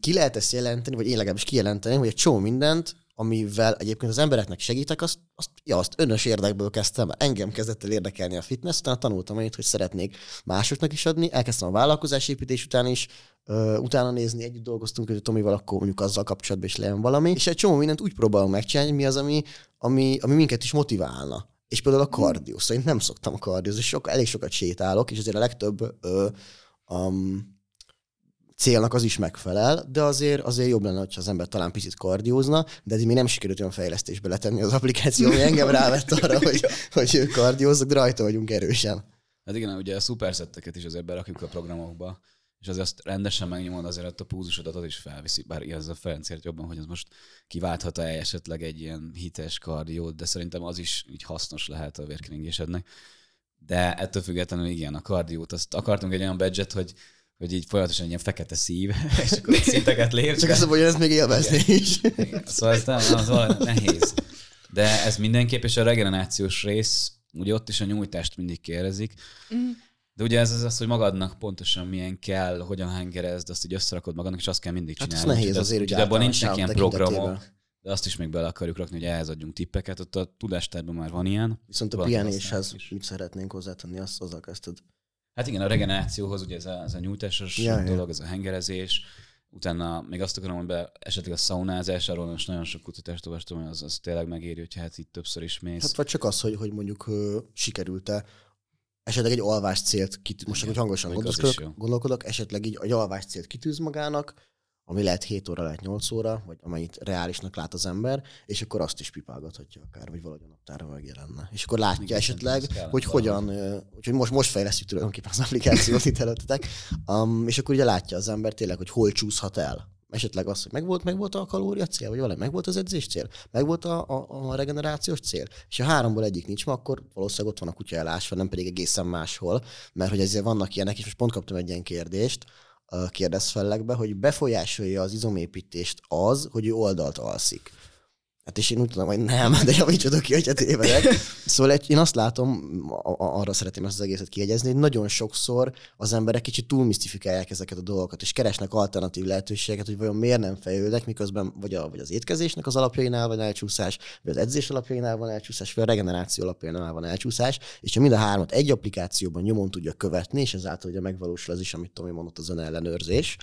ki lehet ezt jelenteni, vagy én legalábbis kijelenteni, hogy egy csomó mindent amivel egyébként az embereknek segítek, azt, azt, ja, azt önös érdekből kezdtem. Engem kezdett el érdekelni a fitness, utána tanultam annyit, hogy szeretnék másoknak is adni. Elkezdtem a vállalkozásépítés után is, uh, utána nézni, együtt dolgoztunk, hogy Tomival akkor mondjuk azzal kapcsolatban is legyen valami. És egy csomó mindent úgy próbálom megcsinálni, mi az, ami, ami, ami minket is motiválna. És például a kardió. Szóval én nem szoktam kardiózni, sok, elég sokat sétálok, és azért a legtöbb uh, um, célnak az is megfelel, de azért, azért jobb lenne, hogyha az ember talán picit kardiózna, de ez még nem sikerült olyan fejlesztésbe letenni az applikáció, ami engem rávett arra, hogy, hogy kardiózzak, de rajta vagyunk erősen. Hát igen, ugye a szuperszetteket is azért berakjuk a programokba, és azért azt rendesen megnyomod, azért a púzusodat az is felviszi, bár igaz a Ferencért jobban, hogy ez most kiválthat-e esetleg egy ilyen hites kardiót, de szerintem az is így hasznos lehet a vérkeringésednek. De ettől függetlenül igen, a kardiót, azt akartunk egy olyan budget, hogy hogy így folyamatosan ilyen fekete szív, <laughs> és akkor szinteket lép. Csak azt hogy ez még élvezni is. Igen. Szóval ez nem, az valami nehéz. De ez mindenképp, és a regenerációs rész, ugye ott is a nyújtást mindig kérdezik, Mm. de ugye ez az, az, hogy magadnak pontosan milyen kell, hogyan hengerezd, azt így összerakod magadnak, és azt kell mindig Hát ez csinálni. nehéz Úgyhogy azért, az, hogy abban nincsenek ilyen programok, de azt is még bele akarjuk rakni, hogy ehhez adjunk tippeket. Ott a tudástárban már van ilyen. Viszont a pihenéshez mit szeretnénk hozzátenni, azt azzal kezdted. Hát igen, a regenerációhoz ugye ez a, ez a nyújtásos Ja, ja. dolog, ez a hengerezés, utána még azt akarom, hogy be esetleg a szaunázás, arról most nagyon sok kutatást olvastam, hogy az, az tényleg megéri, hogy hát itt többször is mész. Hát vagy csak az, hogy, hogy mondjuk sikerült-e esetleg egy alvás célt, kitűz, most csak hogy hangosan gondolkodok, gondolkodok, esetleg így egy alvás célt kitűz magának, ami lehet 7 óra, lehet 8 óra, vagy amennyit reálisnak lát az ember, és akkor azt is pipálgathatja akár, vagy valahogy a naptárra megjelenne. És akkor látja Igen, esetleg, hogy hogyan, úgyhogy most, most fejlesztjük tulajdonképpen az applikációt itt előttetek, um, és akkor ugye látja az ember tényleg, hogy hol csúszhat el. Esetleg az, hogy megvolt, megvolt a kalória cél, vagy valami, megvolt az edzés cél, megvolt a, a, a regenerációs cél. És ha háromból egyik nincs ma, akkor valószínűleg ott van a kutya elásva, nem pedig egészen máshol, mert hogy ezért vannak ilyenek, és most pont kaptam egy ilyen kérdést, kérdezfellekbe, hogy befolyásolja az izomépítést az, hogy ő oldalt alszik. Hát és én úgy tudom, hogy nem, <laughs> de javítsatok ki, hogyha tévedek. Szóval én azt látom, arra szeretném ezt az egészet kiegyezni, hogy nagyon sokszor az emberek kicsit túlmisztifikálják ezeket a dolgokat, és keresnek alternatív lehetőségeket, hogy vajon miért nem fejlődnek, miközben vagy, a, vagy az étkezésnek az alapjainál van elcsúszás, vagy az edzés alapjainál van elcsúszás, vagy a regeneráció alapjainál van elcsúszás, és ha mind a hármat egy applikációban nyomon tudja követni, és ezáltal ugye megvalósul az is, amit Tomi mondott, az önellenőrzés,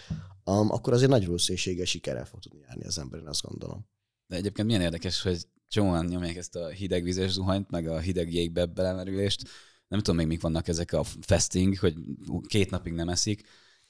um, akkor azért nagy valószínűséggel sikerrel fog tudni járni az ember, én azt gondolom. De egyébként milyen érdekes, hogy csomóan nyomják ezt a hidegvizes zuhanyt, meg a hideg jégbe belemerülést. Nem tudom még mik vannak ezek a fasting, hogy két napig nem eszik.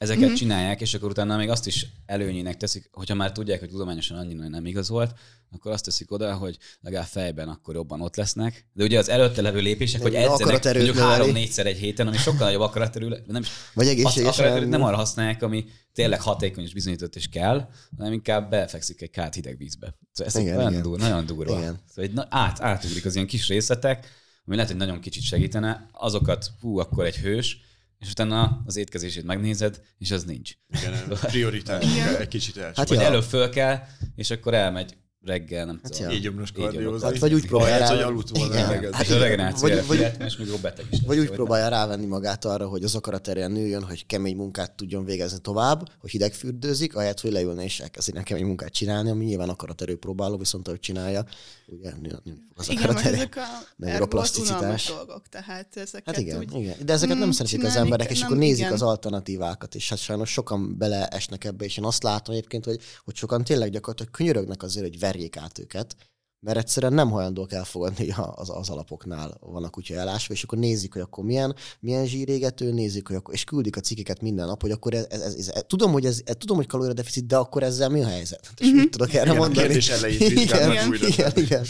Ezeket Mhm. mm-hmm. csinálják, és akkor utána még azt is előnyének teszik, hogyha már tudják, hogy tudományosan annyira nem igazolt, akkor azt teszik oda, hogy legalább fejben akkor jobban ott lesznek. De ugye az előtte levő lépések, Nem, hogy de edzenek mondjuk három-négyszer egy héten, ami sokkal nagyobb akaraterő, nem Vagy azt egészséges akaraterőt nem arra használják, ami tényleg hatékony és bizonyított és kell, hanem inkább befekszik egy kát hideg vízbe. Szóval ez Igen, nagyon, igen. durva, nagyon durva. Igen. Szóval egy, át, átugrik az ilyen kis részletek, ami lehet, hogy nagyon kicsit segítene, azokat, hú, akkor egy hős, és utána az étkezését megnézed, és az nincs. Igen, <laughs> a prioritás Igen. egy kicsit első. Hát Hát Vagy ja. előbb föl kell, és akkor elmegy reggel, nem tudom. ja. így gyomros kardiózni. Hát vagy úgy próbálja rá- hogy aludt volna Igen. Hát a Vagy- vagy- és még jobb beteg is. Vagy úgy próbálja rávenni magát arra, hogy az akaraterjen nőjön, hogy kemény munkát tudjon végezni tovább, hogy hidegfürdőzik, ahelyett, hogy leülne és elkezdene kemény munkát csinálni, ami nyilván akaraterő próbáló, viszont ahogy csinálja, ugye nő, nő az Igen, ezek a az unalmas dolgok, tehát ezeket Hát igen, úgy... igen. De ezeket nem Mm, szeretik az emberek, és akkor nézik az alternatívákat, és hát sajnos sokan beleesnek ebbe, és én azt látom egyébként, hogy, hogy sokan tényleg gyakorlatilag könyörögnek azért, hogy verjék át őket, mert egyszerűen nem hajlandók elfogadni, az, az alapoknál van a kutya elásva, és akkor nézik, hogy akkor milyen, milyen zsírégető, nézik, hogy akkor, és küldik a cikkeket minden nap, hogy akkor ez, ez, ez, ez tudom, hogy ez, tudom, hogy kalóriadeficit, de akkor ezzel mi a helyzet? És mit tudok erre Igen, a mondani? kérdés elejét <laughs> igen, igen, igen, igen.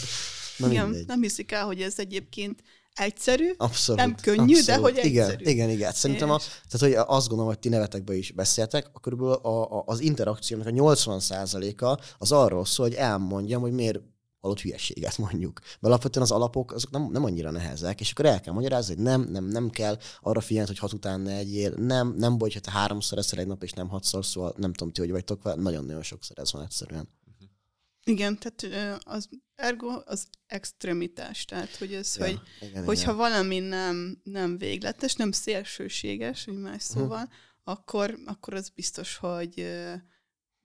Na igen, nem hiszik el, hogy ez egyébként egyszerű, Abszolút. Nem könnyű, de hogy igen, egyszerű. igen, igen. Hát Szerintem a, tehát, hogy azt gondolom, hogy ti nevetekbe is beszéltek, a körülbelül a, a, az interakciónak a 80%-a az arról szól, hogy elmondjam, hogy miért halott hülyeséget mondjuk. Mert alapvetően az alapok azok nem, nem annyira nehezek, és akkor el kell magyarázni, hogy nem, nem, nem kell arra figyelni, hogy hat után ne egyél, nem, nem baj, ha te háromszor eszel egy nap, és nem hatszor, szóval nem tudom ti, hogy vagytok vele, nagyon-nagyon sokszor ez van egyszerűen. Igen, tehát az ergo az extremitás, tehát hogy ez, hogy igen, hogyha igen. valami nem, nem végletes, nem szélsőséges, hogy más Mhm. szóval, akkor, akkor az biztos, hogy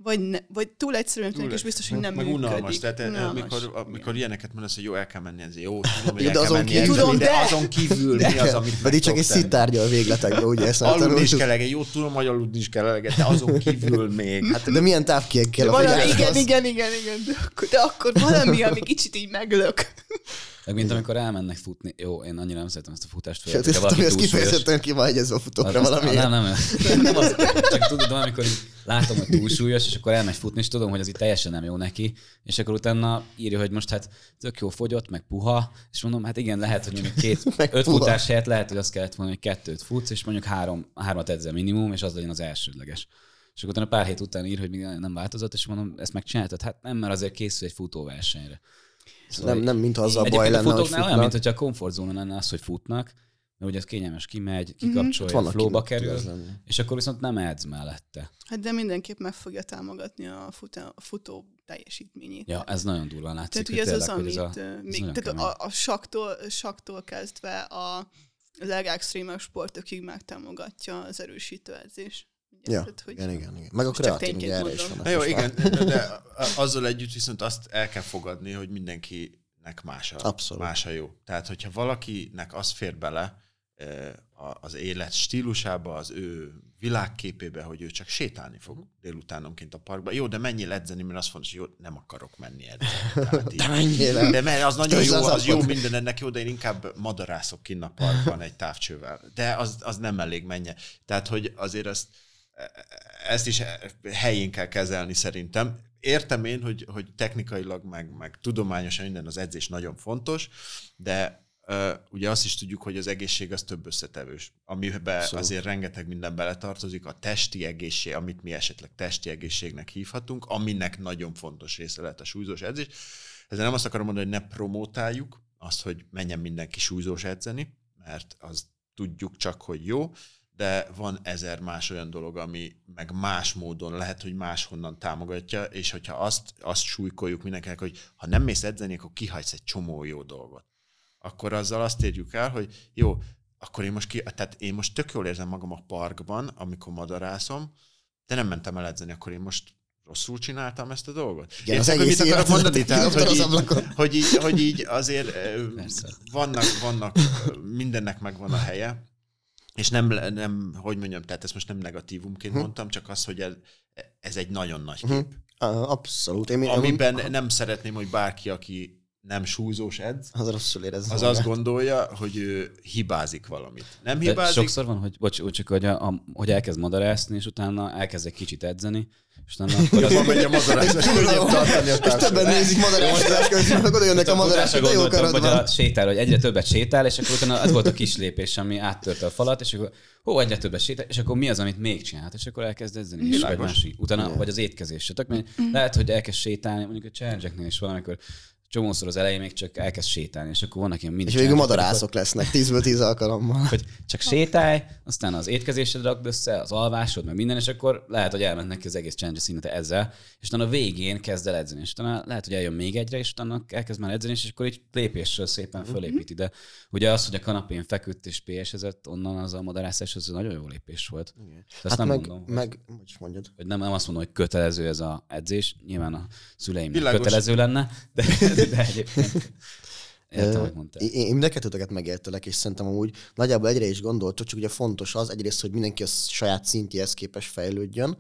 vagy, ne, vagy túl egyszerűen tűnik, és biztos, hogy nem meg működik. unalmas. Tehát Unalmas, amikor, amikor ilyeneket mondasz, hogy jó, el kell menni, ez jó, tudom, hogy Jó, el de kell azon menni kívül- Tudom, de de- azon kívül mi az, amit Pedig csak egy szitárgyal a végletekbe, ugye ezt Aludni is kell eleget, jó, tudom, hogy aludni is kell eleget, de azon kívül még. Hát De milyen távkiek kell De a valami, igen, igen, igen, igen, de akkor, de akkor valami, ami kicsit így meglök. Meg mint amikor elmennek futni. Jó, én annyira nem szeretem ezt a futást. Sőt, hogyha tudom, hogy ez kifejezetten ki van egyezve a futókra Azt- valami. Nem, nem, nem, <laughs> nem az, csak tudod, amikor látom, hogy túlsúlyos, és akkor elmegy futni, és tudom, hogy az itt teljesen nem jó neki, és akkor utána írja, hogy most hát tök jó fogyott, meg puha, és mondom, hát igen, lehet, hogy mondjuk két, <laughs> Meg öt puha. futás helyett lehet, hogy azt kellett volna, hogy kettőt futsz, és mondjuk három, hármat edzel minimum, és az legyen az elsődleges. És akkor utána pár hét után ír, hogy még nem változott, és mondom, ezt megcsináltad? Hát nem, mert azért készül egy futóversenyre. Szóval Nem, nem, mintha az a baj a lenne, hogy olyan, futnak. mint hogyha a komfortzóna lenne az, hogy futnak, mert ugye ez kényelmes, kimegy, kikapcsolja, Vannak, flóba kerül, lenni. és akkor viszont nem edz mellette. Hát de mindenképp meg fogja támogatni a, futó, a futó teljesítményét. Ja, ez nagyon durván látszik, Tehát ugye ez az, amit ez még, tehát a, a saktól, saktól kezdve a legextrémebb sportokig megtámogatja az erősítő edzés. Ugye, Ja, tehát, hogy igen, igen, igen. Meg a kreatin, ugye erre is van. Na jó, igen, de, de azzal együtt viszont azt el kell fogadni, hogy mindenkinek más a, Abszolút. más a jó. Tehát, hogyha valakinek az fér bele az élet stílusába, az ő világképébe, hogy ő csak sétálni fog délutánonként a parkba. Jó, de menjél edzeni, mert az fontos, hogy jó, nem akarok menni edzeni. <laughs> De menjél de mert az nagyon jó, az az jó minden ennek jó, de én inkább madarászok kinn a parkban egy távcsővel. De az, az nem elég menje. Tehát, hogy azért ezt, ezt is helyén kell kezelni szerintem. Értem én, hogy, hogy technikailag, meg, meg tudományosan minden az edzés nagyon fontos, de uh, ugye azt is tudjuk, hogy az egészség az több összetevős, amiben Abszolút. azért rengeteg minden beletartozik, a testi egészség, amit mi esetleg testi egészségnek hívhatunk, aminek nagyon fontos része lehet a súlyzós edzés. Ezzel nem azt akarom mondani, hogy ne promótáljuk azt, hogy menjen mindenki súlyzós edzeni, mert az tudjuk csak, hogy jó, de van ezer más olyan dolog, ami meg más módon lehet, hogy máshonnan támogatja, és hogyha azt, azt súlykoljuk mindenkinek, hogy ha nem mész edzeni, akkor kihagysz egy csomó jó dolgot. Akkor azzal azt érjük el, hogy jó, akkor én most, ki, tehát én most tök jól érzem magam a parkban, amikor madarászom, de nem mentem el edzeni, akkor én most rosszul csináltam ezt a dolgot. Igen, Érted, az hogy mit egész akarok mondani? Tehát, hogy így, hogy így, hogy így azért Persze. vannak, vannak, mindennek megvan a helye, és nem, nem, hogy mondjam, tehát ezt most nem negatívumként Hm. mondtam, csak az, hogy ez, ez egy nagyon nagy Mhm. kép. Ah, Abszolút. Én, Amiben nem szeretném, hogy bárki, aki nem súlyzós edz, Az rosszul érez. az azt gondolja, hogy ő hibázik valamit. Nem De hibázik, sokszor van, hogy, bocs, úgy csak, hogy, a, a, hogy elkezd madarászni, és utána elkezd egy kicsit edzeni, és akkor az Hova megy a madarász, és könnyebb tartani a És többen nézik madaráskodás közben, oda jönnek a madarások, de jó karad hogy van. a sétál, hogy egyre többet sétál, és akkor utána az volt a kis lépés, ami áttörte a falat, és akkor hó, egyre többet sétál, és akkor mi az, amit még csinálhat, és akkor elkezd edzeni, és vagy másik. Utána, vagy az étkezés. Tök, mert lehet, hogy elkezd sétálni, mondjuk a challenge is valamikor csomószor az elején még csak elkezd sétálni, és akkor vannak ilyen mini És végül madarászok lesznek, 10-ből 10 alkalommal. hogy csak sétálj, aztán az étkezésed rakd össze, az alvásod, meg minden, és akkor lehet, hogy elment neki az egész challenge színete ezzel, és utána a végén kezd el edzeni, és utána lehet, hogy eljön még egyre, és utána elkezd már edzeni, és akkor így lépésről szépen fölépíti. De ugye az, hogy a kanapén feküdt és PS-ezett, onnan az a madarászás, az nagyon jó lépés volt. De azt Hát nem meg, mondom, meg, hogy mondjad. hogy nem, nem azt mondom, hogy kötelező ez a edzés, nyilván a szüleim kötelező lenne, de, de egyébként értem, hogy mondtál. Én, én mind a kettőtöket megértelek, és szerintem amúgy nagyjából egyre is gondoltok, csak ugye fontos az, egyrészt, hogy mindenki a saját szintjéhez képes fejlődjön,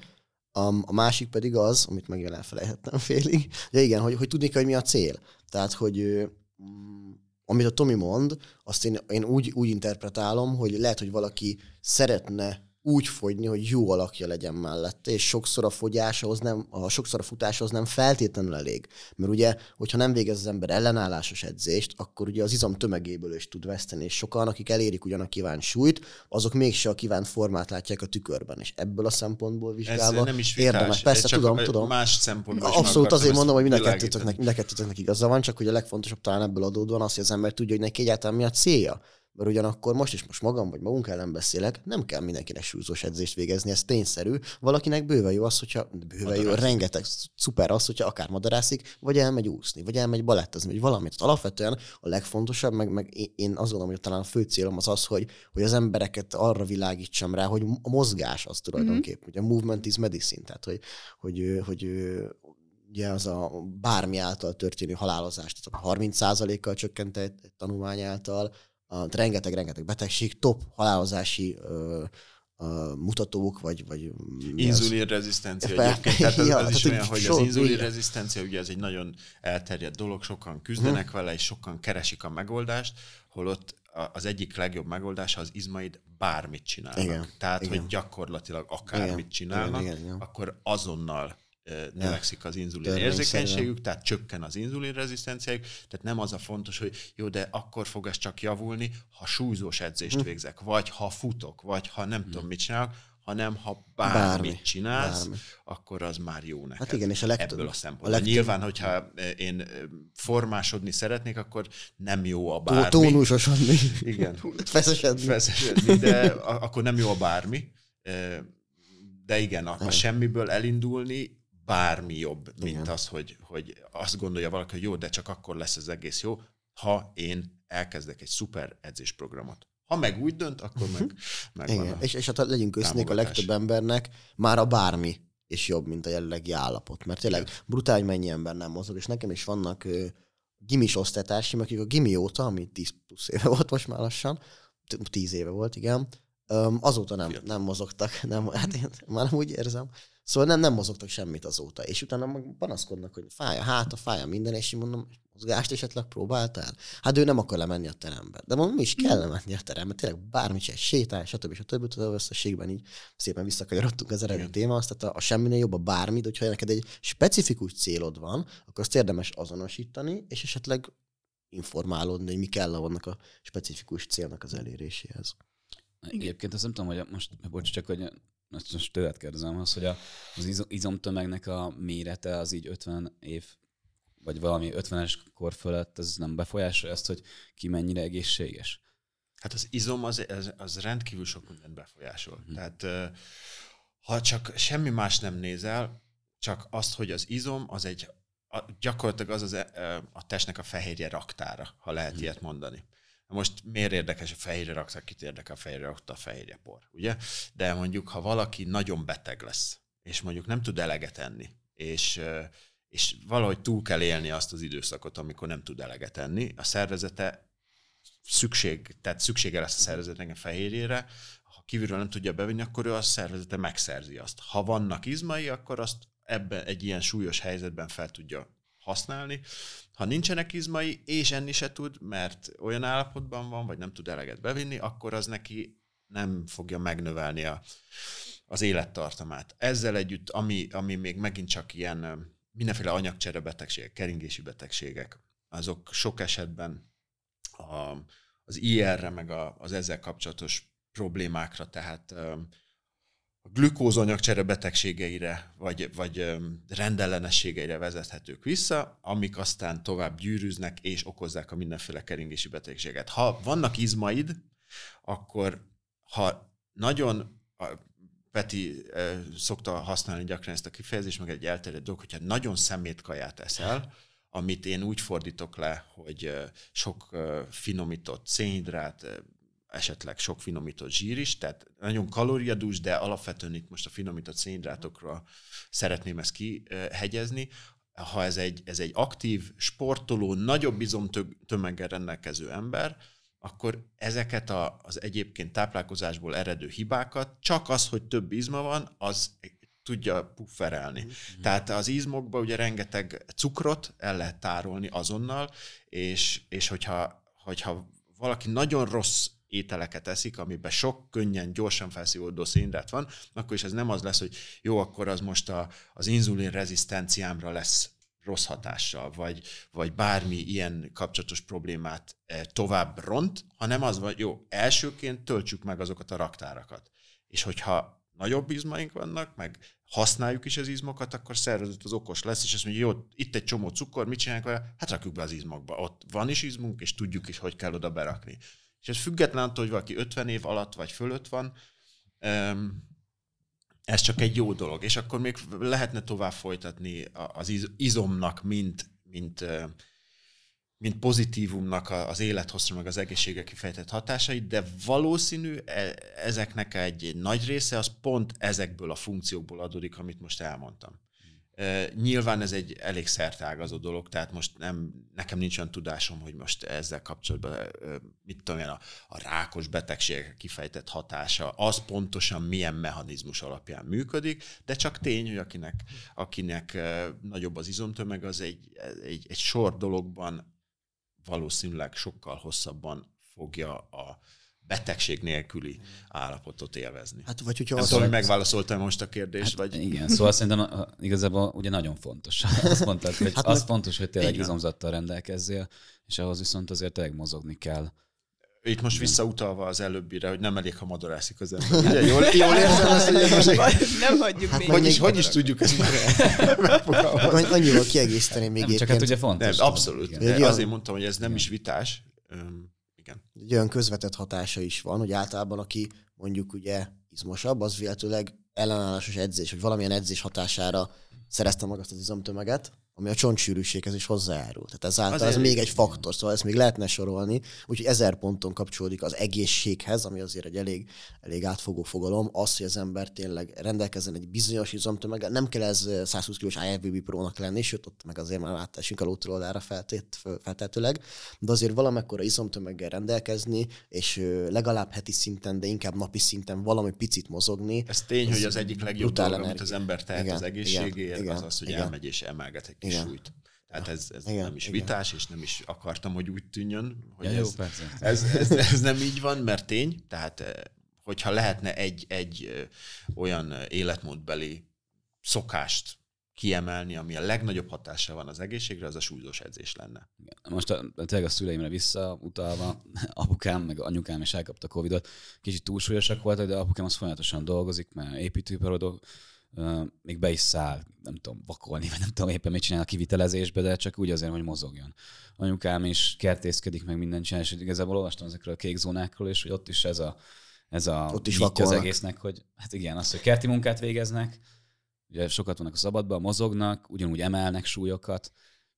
a, a másik pedig az, amit megint elfelejtettem <laughs> félig, de igen, hogy, hogy tudni kell, hogy mi a cél. Tehát, hogy mm, amit a Tomi mond, azt én, én úgy, úgy interpretálom, hogy lehet, hogy valaki szeretne úgy fogyni, hogy jó alakja legyen mellette, és sokszor a fogyás ahhoz nem, a, sokszor a futás az nem feltétlenül elég. Mert ugye, hogyha nem végez az ember ellenállásos edzést, akkor ugye az izom tömegéből is tud veszteni, és sokan, akik elérik ugyan a kívánt súlyt, azok mégse a kívánt formát látják a tükörben, és ebből a szempontból Ez vizsgálva nem is vitás, érdemes. Persze, csak tudom, tudom. Más szempontból Abszolút azért mondom, hogy mind a, kettőtöknek, mind a kettőtöknek igaza van, csak hogy a legfontosabb talán ebből adódóan az, hogy az ember tudja, hogy neki egyáltalán mi a célja. Mert ugyanakkor most is most magam vagy magunk ellen beszélek, nem kell mindenkinek súlyzós edzést végezni, ez tényszerű. Valakinek bőven jó az, hogyha bőven jó, Madarászik. rengeteg szuper az, hogyha akár madarászik, vagy elmegy úszni, vagy elmegy balettezni, vagy valamit. Tehát alapvetően a legfontosabb, meg, meg én- azt gondolom, hogy talán a fő célom az az, hogy, hogy az embereket arra világítsam rá, hogy a mozgás az tulajdonképpen, ugye a movement is medicine, tehát hogy, hogy, hogy, hogy ugye az a bármi által történő halálozás, tehát a 30%-kal csökkent egy, tanulmány által, rengeteg-rengeteg betegség, top halálozási ö, ö, mutatók, vagy, vagy? Inzulinrezisztencia egyébként. Tehát az, <laughs> Ja, az is olyan, hogy az inzulinrezisztencia, ugye ez egy nagyon elterjedt dolog, sokan küzdenek Mhm. vele, és sokan keresik a megoldást, holott az egyik legjobb megoldás az izmaid bármit csinálnak. Igen, Tehát, igen. hogy gyakorlatilag akármit Igen, csinálnak, igen, igen, igen. akkor azonnal növekszik az inzulin érzékenységük, tehát csökken az inzulinrezisztenciájuk, tehát nem az a fontos, hogy jó, de akkor fog ez csak javulni, ha súlyzós edzést Hm. végzek, vagy ha futok, vagy ha nem tudom mit csinálok, hanem ha bármit Bármi, csinálsz, bármi. akkor az már jó neked. Hát igen, és a legtöbb- Ebből a szempontból. a legtöbb- Nyilván, hogyha én formásodni szeretnék, akkor nem jó a bármi. Tónusosodni. Igen. <laughs> Feszesedni. Feszesedni, de <laughs> akkor nem jó a bármi. De igen, a, a semmiből elindulni bármi jobb, mint Igen. az, hogy, hogy azt gondolja valaki, hogy jó, de csak akkor lesz az egész jó, ha én elkezdek egy szuper edzésprogramot. Ha meg úgy dönt, akkor meg, meg Igen, és, és hát legyünk őszinték, a legtöbb embernek már a bármi és jobb, mint a jelenlegi állapot. Mert tényleg brutál, mennyi ember nem mozog, és nekem is vannak ö, gimis osztálytársaim, akik a gimi óta, ami 10 plusz éve volt most már lassan, 10 éve volt, igen, azóta nem, nem mozogtak, nem, hát én már nem úgy érzem. Szóval nem, nem mozogtak semmit azóta, és utána meg panaszkodnak, hogy fáj a háta, fáj a minden, és én mondom, mozgást esetleg próbáltál? Hát ő nem akar lemenni a terembe. De mondom, mi is kell lemenni a terembe, tényleg bármit se, sétál, stb. stb. Tudod, összességben így szépen visszakanyarodtunk az eredeti témához, tehát a, a semminél jobb a bármit, hogyha neked egy specifikus célod van, akkor azt érdemes azonosítani, és esetleg informálódni, hogy mi kell annak a specifikus célnak az eléréséhez. Egyébként azt nem tudom, hogy most, bocs, csak hogy most, most tőled kérdezem az, hogy a, az izo- izomtömegnek a mérete az így 50 év, vagy valami 50-es kor fölött, ez nem befolyásolja ezt, hogy ki mennyire egészséges. Hát az izom az, az, az rendkívül sok mindent befolyásol. Hmm. Tehát ha csak semmi más nem nézel, csak azt, hogy az izom az egy, a, gyakorlatilag az, az ö, a testnek a fehérje raktára, ha lehet hmm. ilyet mondani. Most miért érdekes a fehérje raktár, kit érdekel a fehérje raktár, a fehérje por, ugye? De mondjuk, ha valaki nagyon beteg lesz, és mondjuk nem tud eleget enni, és és valahogy túl kell élni azt az időszakot, amikor nem tud eleget enni, a szervezete szükség, tehát szüksége lesz a szervezetnek a fehérjére, ha kívülről nem tudja bevinni, akkor ő a szervezete megszerzi azt. Ha vannak izmai, akkor azt ebben egy ilyen súlyos helyzetben fel tudja használni. Ha nincsenek izmai, és enni se tud, mert olyan állapotban van, vagy nem tud eleget bevinni, akkor az neki nem fogja megnövelni a, az élettartamát. Ezzel együtt, ami, ami még megint csak ilyen mindenféle anyagcsere betegségek, keringési betegségek, azok sok esetben a, az IR-re, meg a, az ezzel kapcsolatos problémákra, tehát a glükózanyagcsere betegségeire, vagy, vagy rendellenességeire vezethetők vissza, amik aztán tovább gyűrűznek és okozzák a mindenféle keringési betegséget. Ha vannak izmaid, akkor ha nagyon, Peti szokta használni gyakran ezt a kifejezést, meg egy elterjedt dolog, hogyha nagyon szemétkaját eszel, amit én úgy fordítok le, hogy sok finomított szénhidrát, esetleg sok finomított zsír is, tehát nagyon kalóriadús, de alapvetően itt most a finomított szénhidrátokra szeretném ezt kihegyezni. Ha ez egy, ez egy aktív, sportoló, nagyobb izomtömeggel rendelkező ember, akkor ezeket a, az egyébként táplálkozásból eredő hibákat, csak az, hogy több izma van, az tudja pufferelni. Mm-hmm. Tehát az izmokba ugye rengeteg cukrot el lehet tárolni azonnal, és, és hogyha, hogyha valaki nagyon rossz ételeket eszik, amiben sok könnyen, gyorsan felszívódó szénhidrát van, akkor is ez nem az lesz, hogy jó, akkor az most a, az inzulin rezisztenciámra lesz rossz hatással, vagy, vagy bármi ilyen kapcsolatos problémát eh, tovább ront, hanem az vagy, jó, elsőként töltsük meg azokat a raktárakat. És hogyha nagyobb izmaink vannak, meg használjuk is az izmokat, akkor szervezet az okos lesz, és azt mondja, jó, itt egy csomó cukor, mit csinálunk vele? Hát rakjuk be az izmokba. Ott van is izmunk, és tudjuk is, hogy kell oda berakni. És ez független attól, hogy valaki 50 év alatt vagy fölött van, ez csak egy jó dolog. És akkor még lehetne tovább folytatni az izomnak, mint, mint, mint pozitívumnak az élethosszra, meg az egészségre kifejtett hatásait, de valószínű e, ezeknek egy nagy része az pont ezekből a funkciókból adódik, amit most elmondtam. Nyilván ez egy elég szertágazó dolog, tehát most nem, nekem nincs olyan tudásom, hogy most ezzel kapcsolatban, mit tudom én, a, a rákos betegségek kifejtett hatása, az pontosan milyen mechanizmus alapján működik, de csak tény, hogy akinek, akinek nagyobb az izomtömeg, az egy, egy, egy sor dologban valószínűleg sokkal hosszabban fogja a betegség nélküli állapotot élvezni. Hát, vagy hogyha Nem tudom, hogy megválaszoltam most a kérdést, hát, vagy... Igen, szóval szerintem igazából ugye nagyon fontos. <laughs> Azt mondtad, hogy Hát az meg- fontos, hogy tényleg izomzattal rendelkezzél, és ahhoz viszont azért tényleg mozogni kell. itt most visszautalva az előbbire, hogy nem elég, ha madarászik az ember. <laughs> Ugye, jól, jól érzem ezt, hogy most Nem hagyjuk Hát még. hogy, is, hogy is tudjuk ezt <laughs> megfogalmazni? Annyi- Annyival kiegészíteni még Nem, csak hát ugye fontos. Nem, abszolút. Igen. Olyan- azért mondtam, hogy ez nem is vitás. Igen. egy olyan közvetett hatása is van, hogy általában aki mondjuk ugye izmosabb, az véletőleg ellenállásos edzés, vagy valamilyen edzés hatására szerezte meg azt az izomtömeget, ami a csontsűrűséghez is hozzájárul. Tehát ezáltal Azért ez még egy faktor, szóval ezt még lehetne sorolni, úgyhogy ezer ponton kapcsolódik az egészséghez, ami azért egy elég, elég átfogó fogalom, az, hogy az ember tényleg rendelkezzen egy bizonyos izomtömeggel, nem kell ez eh, 120 kilós IFBB prónak lenni, sőt, ott meg azért már átesünk a lótrólára feltét, feltétőleg, de azért valamekkora izomtömeggel rendelkezni, és legalább heti szinten, de inkább napi szinten valami picit mozogni, Ez tény, hogy az egyik legjobb dolog, amit az ember tehet Igen, az egészségéért, igen, az az, hogy igen. elmegy és emelget egy Igen. súlyt. Tehát ez, ez Igen, nem is igen. vitás, és nem is akartam, hogy úgy tűnjön, hogy Ja, jó, ez, persze. ez, ez, ez nem így van, mert tény, tehát eh, hogyha lehetne egy, egy eh, olyan életmódbeli szokást kiemelni, ami a legnagyobb hatása van az egészségre, az a súlyzós edzés lenne. Most a, tényleg a szüleimre visszautalva, <laughs> apukám meg anyukám is elkapta Covidot. Kicsit túlsúlyosak voltak, de apukám az folyamatosan dolgozik, mert építőiparodó, ö, még be is száll, nem tudom, vakolni, vagy nem tudom éppen mit csinál a kivitelezésbe, de csak úgy azért, hogy mozogjon. Anyukám is kertészkedik, meg mindent csinál, és igazából olvastam ezekről a kék zónákról, és hogy ott is ez a, ez a Ott is az egésznek, hogy hát igen, az, hogy kerti munkát végeznek, ugye sokat vannak a szabadban, mozognak, ugyanúgy emelnek súlyokat,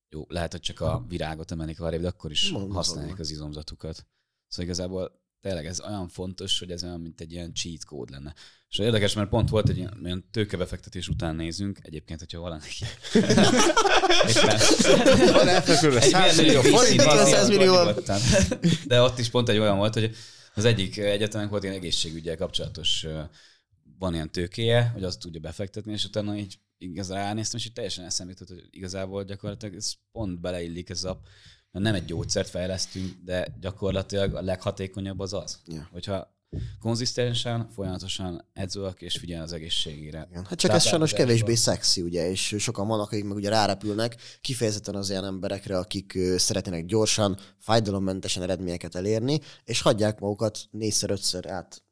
jó, lehet, hogy csak a virágot emelik arrébb, de akkor is Mozognak. használják az izomzatukat. Szóval igazából tényleg ez olyan fontos, hogy ez olyan, mint egy ilyen cheat kód lenne. És érdekes, mert pont volt egy ilyen, ilyen tőkebefektetés után nézünk, egyébként, hogyha valaki... <laughs> Van elfekvőre egy 100 ilyen millió pici forint, van, bazin 100 millió van. nyugodtan. De ott is pont egy olyan volt, hogy az egyik egyetemen volt ilyen egészségügyel kapcsolatos van ilyen tőkéje, hogy azt tudja befektetni, és utána így igazán ránéztem, és így teljesen eszembe jutott, hogy igazából gyakorlatilag ez pont beleillik ez a nem egy gyógyszert fejlesztünk, de gyakorlatilag a leghatékonyabb az az, Ja. hogyha konzisztensen, folyamatosan edzőek és figyel az egészségére. Igen. Hát csak ez sajnos kevésbé szexi, ugye, és sokan vannak, akik meg ugye rárepülnek, kifejezetten az ilyen emberekre, akik szeretnének gyorsan, fájdalommentesen eredményeket elérni, és hagyják magukat négyszer-ötször át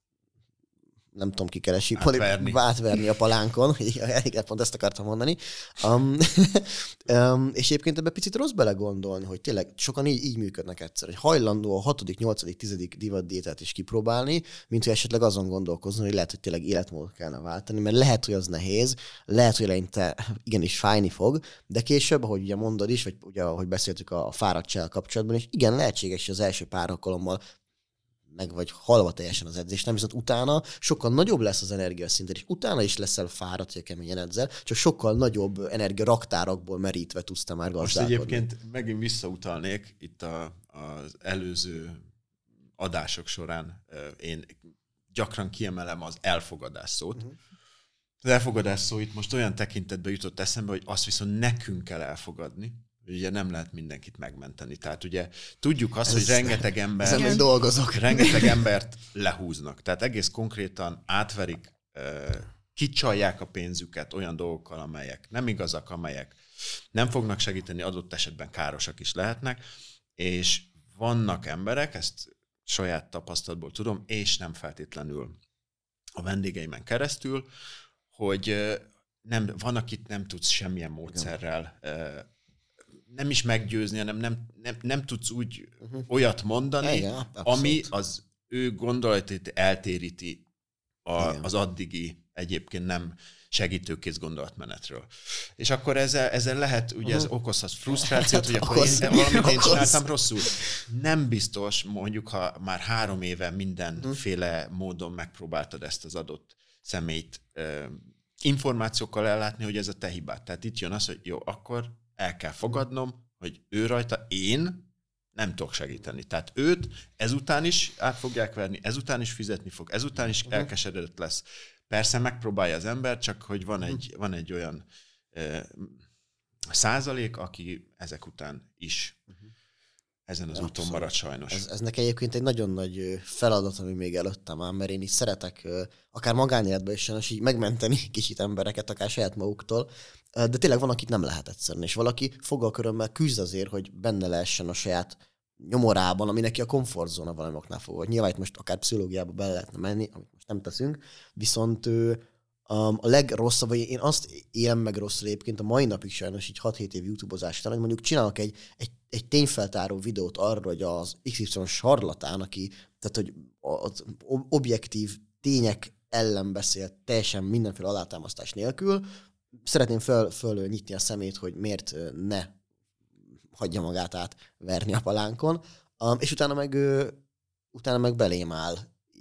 nem tudom, ki keresi, Átverni. átverni a palánkon, <laughs> igen, pont ezt akartam mondani. Um, <laughs> um, és egyébként ebbe picit rossz belegondolni, hogy tényleg sokan így, így működnek egyszer, hogy hajlandó a hatodik, nyolcadik, tizedik divatdiétát is kipróbálni, mint hogy esetleg azon gondolkozni, hogy lehet, hogy tényleg életmódot kellene váltani, mert lehet, hogy az nehéz, lehet, hogy eleinte igenis fájni fog, de később, ahogy ugye mondod is, vagy ugye ahogy beszéltük a, a fáradtság kapcsolatban, és igen, lehetséges, hogy az első pár alkalommal meg vagy halva teljesen az edzés, nem viszont utána sokkal nagyobb lesz az energiaszinted, és utána is leszel fáradt, hogy keményen edzel, csak sokkal nagyobb energia raktárakból merítve tudsz te már Most gazdálkodni. egyébként megint visszautalnék itt a, az előző adások során. Én gyakran kiemelem az elfogadás szót. Mhm. Uh-huh. Az elfogadás szó itt most olyan tekintetbe jutott eszembe, hogy azt viszont nekünk kell elfogadni, ugye nem lehet mindenkit megmenteni. Tehát ugye tudjuk azt, Ez- hogy rengeteg ember Ezen dolgozok. rengeteg embert lehúznak. Tehát egész konkrétan átverik, kicsalják a pénzüket olyan dolgokkal, amelyek nem igazak, amelyek nem fognak segíteni, adott esetben károsak is lehetnek, és vannak emberek, ezt saját tapasztalatból tudom, és nem feltétlenül a vendégeimen keresztül, hogy nem, van, akit nem tudsz semmilyen módszerrel nem is meggyőzni, hanem nem, nem, nem tudsz úgy Uh-huh. olyat mondani, Igen, abszolút. ami az ő gondolatait eltéríti a, Igen. az addigi egyébként nem segítőkész gondolatmenetről. És akkor ezzel, ezzel lehet, ugye ez okozhat frusztrációt, hogy <laughs> akkor Okoz. én, valamit én Okoz. csináltam rosszul. Nem biztos, mondjuk, ha már három éve mindenféle módon megpróbáltad ezt az adott személyt információkkal ellátni, hogy ez a te hibád. Tehát itt jön az, hogy jó, akkor el kell fogadnom, hogy ő rajta én nem tudok segíteni. Tehát őt ezután is át fogják verni, ezután is fizetni fog, ezután is elkeseredett lesz. Persze megpróbálja az ember, csak hogy van egy, van egy olyan ö, százalék, aki ezek után is ezen az úton Abszolút. marad sajnos. Ez, ez nekem egyébként egy nagyon nagy feladat, ami még előttem áll, mert én is szeretek akár magánéletben is sajnos így megmenteni <laughs> kicsit embereket, akár saját maguktól, de tényleg van, akit nem lehet egyszerűen, és valaki fogalkörömmel küzd azért, hogy benne lehessen a saját nyomorában, ami neki a komfortzóna valamoknál fogva. Nyilván itt most akár pszichológiába bele lehetne menni, amit most nem teszünk, viszont ő, um, a legrosszabb, vagy én azt élem meg rosszul egyébként a mai napig sajnos, így 6-7 év YouTube-ozás hogy mondjuk csinálok egy, egy, egy tényfeltáró videót arra, hogy az XY sarlatán, aki, tehát hogy az objektív tények ellen beszél teljesen mindenféle alátámasztás nélkül, szeretném föl, föl nyitni a szemét, hogy miért ne hagyja magát át verni a palánkon, és utána meg, utána meg belém áll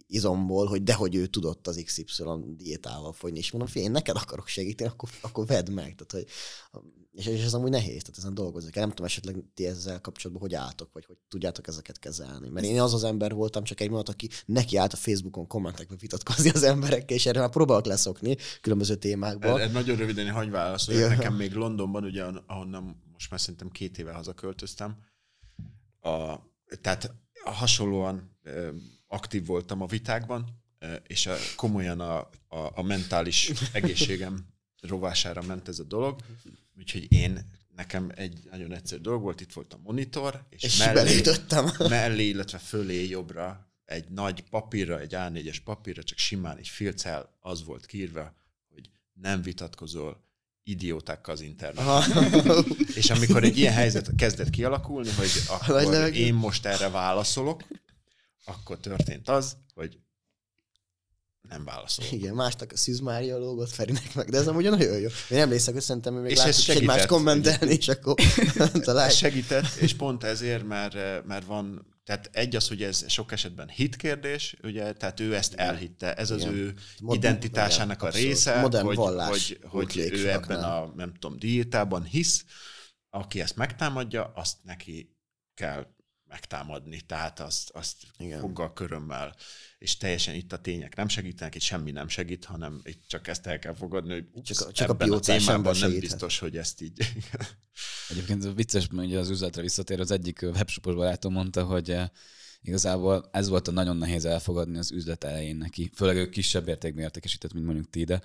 izomból, hogy dehogy ő tudott az XY diétával fogyni, és mondom, fél, én neked akarok segíteni, akkor, akkor vedd meg. Tehát, hogy, és, és ez amúgy nehéz, tehát ezen dolgozik. Nem tudom, esetleg ti ezzel kapcsolatban hogy álltok, vagy hogy tudjátok ezeket kezelni. Mert én az az ember voltam, csak egy mondat, aki neki állt a Facebookon kommentekbe vitatkozni az emberekkel, és erre már próbálok leszokni különböző témákban. Er, nagyon röviden, hogy válaszoljak. Nekem még Londonban, ugye, ahonnan most már szerintem két éve hazaköltöztem, a, tehát hasonlóan aktív voltam a vitákban, és a, komolyan a, a, a mentális egészségem rovására ment ez a dolog, úgyhogy én nekem egy nagyon egyszerű dolog volt, itt volt a monitor, és, és mellé, <laughs> mellé, illetve fölé jobbra egy nagy papírra, egy A4-es papírra, csak simán egy filccel az volt kiírva, hogy nem vitatkozol idiótákkal az interneten. <laughs> és amikor egy ilyen helyzet kezdett kialakulni, hogy akkor én most erre válaszolok, akkor történt az, hogy nem válaszol. Igen, másnak a Szűz Mária lógott Ferinek meg, de ez amúgy nagyon jó. Én emlékszem, hogy szerintem még és láttuk egymást kommentelni, és akkor <laughs> találj. Ez segített, és pont ezért, mert, mert van, tehát egy az, hogy ez sok esetben hitkérdés, ugye, tehát ő ezt elhitte, ez az Igen. ő Modern, identitásának a része, Modern hogy, hogy, hogy ő ebben a, nem tudom, diétában hisz, aki ezt megtámadja, azt neki kell megtámadni, tehát azt, azt Igen. foggal, körömmel, és teljesen itt a tények nem segítenek, itt semmi nem segít, hanem itt csak ezt el kell fogadni, hogy csak, csak ebben a, a témában nem biztos, hogy ezt így... <laughs> Egyébként vicces, hogy az üzletre visszatér, az egyik webshopos barátom mondta, hogy eh, igazából ez volt a nagyon nehéz elfogadni az üzlet elején neki. Főleg ők kisebb értékben értékesített, mint mondjuk ti, de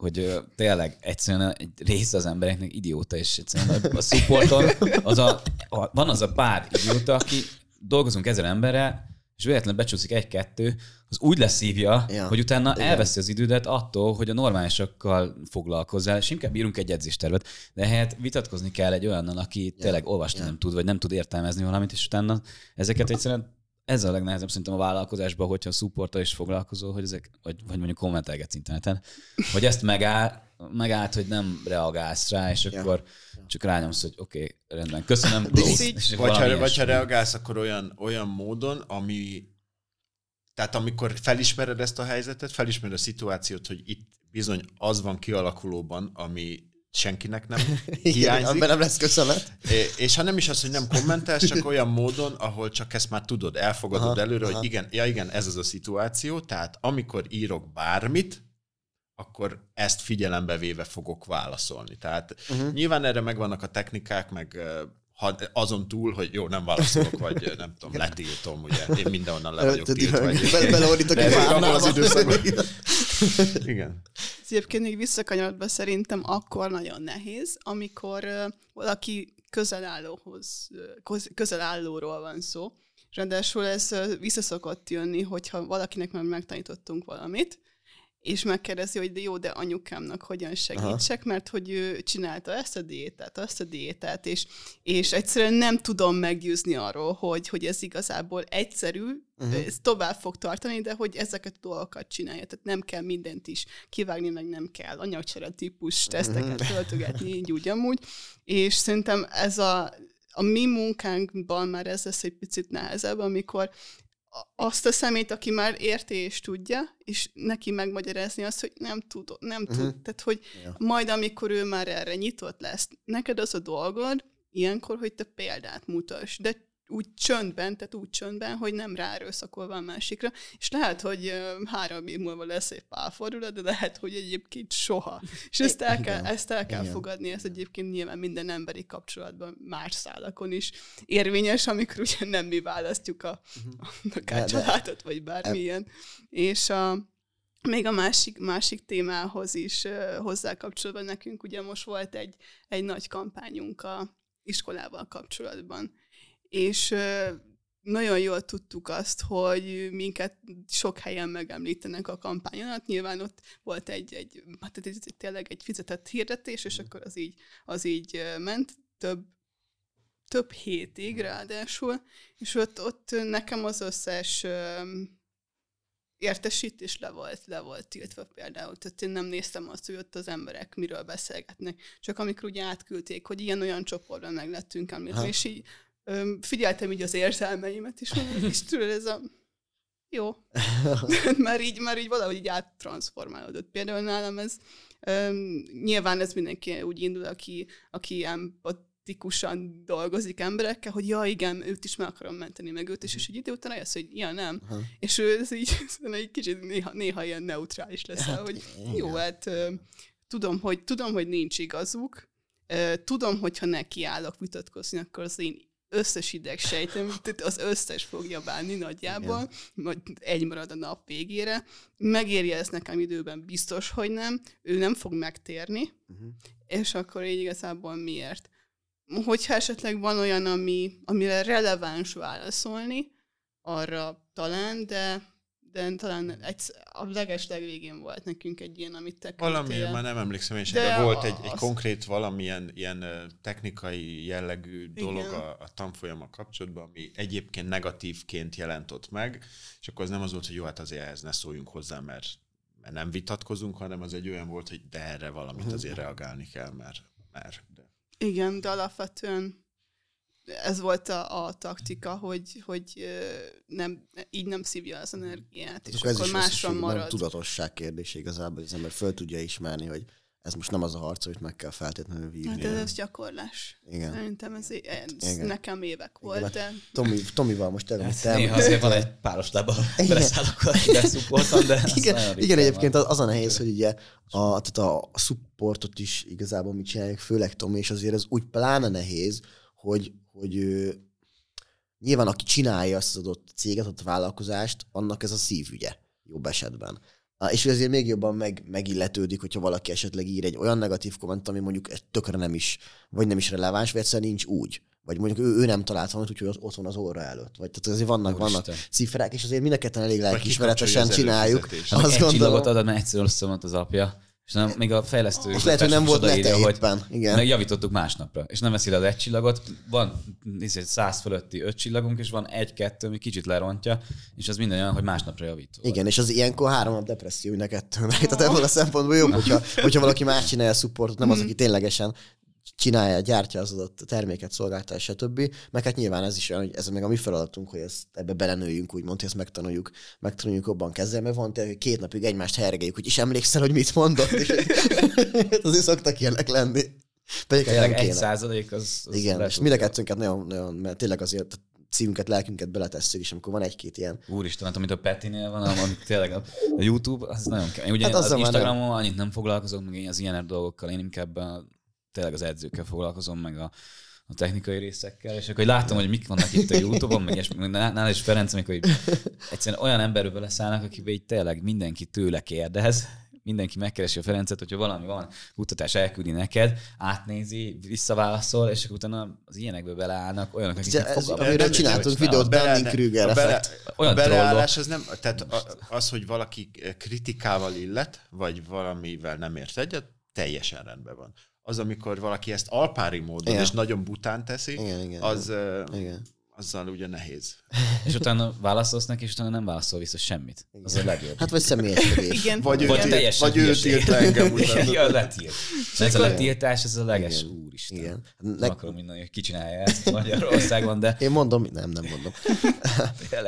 hogy tényleg egyszerűen egy része az embereknek idióta, és egyszerűen a supporton az a, a, van az a pár idióta, aki dolgozunk ezer emberrel, és véletlenül becsúszik egy-kettő, az úgy leszívja, ja. hogy utána Igen. elveszi az idődet attól, hogy a normálisakkal foglalkozzál, és inkább írunk egy edzéstervet, de helyett vitatkozni kell egy olyannal, aki ja. tényleg olvasni ja. nem tud, vagy nem tud értelmezni valamit, és utána ezeket egyszerűen ez a legnehezebb szerintem a vállalkozásban, hogyha a supporttal is foglalkozol, hogy ezek, vagy, vagy mondjuk kommentelgetsz interneten, hogy ezt megáll, megállt, hogy nem reagálsz rá, és ja. akkor csak rányomsz, hogy oké, okay, rendben, köszönöm. Így, vagy, ha, vagy ha reagálsz, akkor olyan, olyan módon, ami tehát amikor felismered ezt a helyzetet, felismered a szituációt, hogy itt bizony az van kialakulóban, ami senkinek nem <laughs> hiányzik. Igen, nem lesz köszönet. És ha nem is az, hogy nem kommentelsz, csak olyan módon, ahol csak ezt már tudod, elfogadod aha, előre, aha. hogy igen, ja igen, ez az a szituáció, tehát amikor írok bármit, akkor ezt figyelembe véve fogok válaszolni. Tehát uh-huh. nyilván erre megvannak a technikák, meg ha azon túl, hogy jó, nem válaszolok, vagy nem tudom, letiltom, ugye, én mindenhonnan le vagyok tiltva. Beleordítok <laughs> egy az időszakban. <laughs> Igen. Egyébként még visszakanyarodva szerintem akkor nagyon nehéz, amikor valaki közelállóhoz, közelállóról van szó, ráadásul ez visszaszokott jönni, hogyha valakinek már megtanítottunk valamit, és megkérdezi, hogy de jó, de anyukámnak hogyan segítsek, Aha. mert hogy ő csinálta ezt a diétát, azt a diétát, és, és egyszerűen nem tudom meggyőzni arról, hogy, hogy ez igazából egyszerű, uh-huh. ez tovább fog tartani, de hogy ezeket a dolgokat csinálja. Tehát nem kell mindent is kivágni, meg nem kell anyagcsere típus teszteket <laughs> uh-huh. töltögetni, így úgy amúgy. És szerintem ez a, a mi munkánkban már ez lesz egy picit nehezebb, amikor azt a szemét, aki már érti és tudja, és neki megmagyarázni azt, hogy nem tud, nem uh-huh. tud. Tehát, hogy ja. majd amikor ő már erre nyitott lesz, neked az a dolgod, ilyenkor, hogy te példát mutass, de úgy csöndben, tehát úgy csöndben, hogy nem ráerőszakolva a másikra, és lehet, hogy három év múlva lesz egy pálfordulat, de lehet, hogy egyébként soha. És ezt el kell, ezt el kell fogadni, ez egyébként nyilván minden emberi kapcsolatban más szálakon is érvényes, amikor ugye nem mi választjuk a, uh-huh. a családot, vagy bármilyen. És a, még a másik, másik témához is hozzá kapcsolatban nekünk ugye most volt egy, egy nagy kampányunk a iskolával kapcsolatban, és nagyon jól tudtuk azt, hogy minket sok helyen megemlítenek a kampányon alatt. Nyilván ott volt egy, egy, hát ez tényleg egy fizetett hirdetés, és akkor az így, az így ment több, több hétig ráadásul, és ott, ott nekem az összes értesítés le volt, le volt tiltva például. Tehát én nem néztem azt, hogy ott az emberek miről beszélgetnek. Csak amikor ugye átküldték, hogy ilyen-olyan csoportban meg lettünk említve, és így figyeltem így az érzelmeimet, és mondom, és tudod, ez a jó. <laughs> <laughs> már, így, már így valahogy így áttransformálódott. Például nálam ez, öm, nyilván ez mindenki úgy indul, aki, aki empatikusan dolgozik emberekkel, hogy ja, igen, őt is meg akarom menteni, meg őt is, és egy idő után eljössz, hogy ja, nem. Uh-huh. És ő <laughs> ez így egy kicsit néha, néha ilyen neutrális lesz, hát, hogy jó, hát ö, tudom, hogy, tudom, hogy nincs igazuk, tudom, hogyha nekiállok vitatkozni, akkor az én összes idegsejtem, tehát az összes fogja bánni nagyjából, majd egy marad a nap végére. Megérje ezt nekem időben, biztos, hogy nem. Ő nem fog megtérni, uh-huh. és akkor így igazából miért? Hogyha esetleg van olyan, ami, amire releváns válaszolni, arra talán, de de talán egy, a leges legvégén volt nekünk egy ilyen, amit te Valamiért már nem emlékszem én de, de volt egy, egy konkrét valamilyen ilyen technikai jellegű dolog a, a tanfolyama kapcsolatban, ami egyébként negatívként jelentott meg, és akkor az nem az volt, hogy jó, hát azért ehhez ne szóljunk hozzá, mert, mert nem vitatkozunk, hanem az egy olyan volt, hogy de erre valamit azért reagálni kell, mert, mert de. Igen, de alapvetően ez volt a, a taktika, hogy, hogy nem, így nem szívja az energiát, és akkor, akkor másra marad. Nem tudatosság kérdés igazából, hogy az ember föl tudja ismerni, hogy ez most nem az a harc, hogy meg kell feltétlenül vívni. Hát ez, ez gyakorlás. Igen. Szerintem ez, ez Igen. nekem évek volt. Igen. De... Tomi, Tomival most tudom, hogy te... Néha azért van egy páros lába, <laughs> beszállok, beszupportom, de... Igen, igen egyébként az, az a nehéz, hogy ugye a, tehát a, supportot is igazából mit csinálják, főleg Tomi, és azért ez úgy pláne nehéz, hogy, hogy ő, nyilván aki csinálja azt az adott céget, ott a vállalkozást, annak ez a szívügye jobb esetben. És azért még jobban meg, megilletődik, hogyha valaki esetleg ír egy olyan negatív komment, ami mondjuk tökre nem is, vagy nem is releváns, vagy egyszerűen nincs úgy. Vagy mondjuk ő, ő nem talált valamit, úgyhogy ott van az óra előtt. Vagy tehát azért vannak, Úristen. vannak cifrák, és azért mind a ketten elég lelkiismeretesen csináljuk. Azt egy gondolom... csillagot ad, mert egyszer az apja és nem, még a fejlesztő... És lehet, hogy nem volt nete éppen. Igen. Meg javítottuk másnapra. És nem veszi le az egy csillagot, van nézd, száz fölötti öt csillagunk, és van egy-kettő, ami kicsit lerontja, és az minden olyan, hogy másnapra javító. Igen, és az ilyenkor három nap depresszió kettőnek. <laughs> Tehát ebből a szempontból jobb, hogyha, hogyha valaki más csinálja a supportot, nem az, aki ténylegesen csinálja, gyártja az adott terméket, szolgáltatás, stb. Meg hát nyilván ez is olyan, hogy ez meg a mi feladatunk, hogy ezt ebbe belenőjünk, úgymond, hogy ezt megtanuljuk, megtanuljuk jobban kezelni, mert van tényleg, hogy két napig egymást hergeljük, hogy is emlékszel, hogy mit mondott, és <laughs> azért szoktak ilyenek lenni. Pedig Tényleg egy százalék az, az Igen, és mind a kettőnket nagyon, nagyon, mert tényleg azért szívünket, lelkünket beletesszük, és amikor van egy-két ilyen... Úristen, hát amit a Petinél van, amit tényleg a, a YouTube, az nagyon kemény. Ugye hát az, az Instagramon annyit nem foglalkozok, meg az ilyen dolgokkal, én inkább a tényleg az edzőkkel foglalkozom, meg a, a technikai részekkel, és akkor láttam, hogy mik vannak itt a Youtube-on, meg ilyesmi, nála is Ferenc, amikor hogy egyszerűen olyan emberről leszállnak, akiben így tényleg mindenki tőle kérdez, mindenki megkeresi a Ferencet, hogyha valami van, kutatás elküldi neked, átnézi, visszaválaszol, és akkor utána az ilyenekbe beleállnak olyanok, akik fogalmaznak. Amiről csináltunk videót, Dunning Krüger a, bele, olyan a beleállás az nem, tehát az, hogy valaki kritikával illet, vagy valamivel nem ért egyet, teljesen rendben van az, amikor valaki ezt alpári módon igen. és nagyon bután teszi, igen, igen, az, igen. azzal ugye nehéz. <laughs> és utána válaszolsz neki, és utána nem válaszol vissza semmit. Igen. Az a legjobb. Hát vagy személyeskedés. igen. Vagy, vagy, vagy, vagy ő tilt engem utána. ja, letilt. Ez a letiltás, ez a leges igen. úristen. Igen. Nem Leg... akarom minden, hogy ki csinálja ezt Magyarországon, de... Én mondom, nem, nem mondom.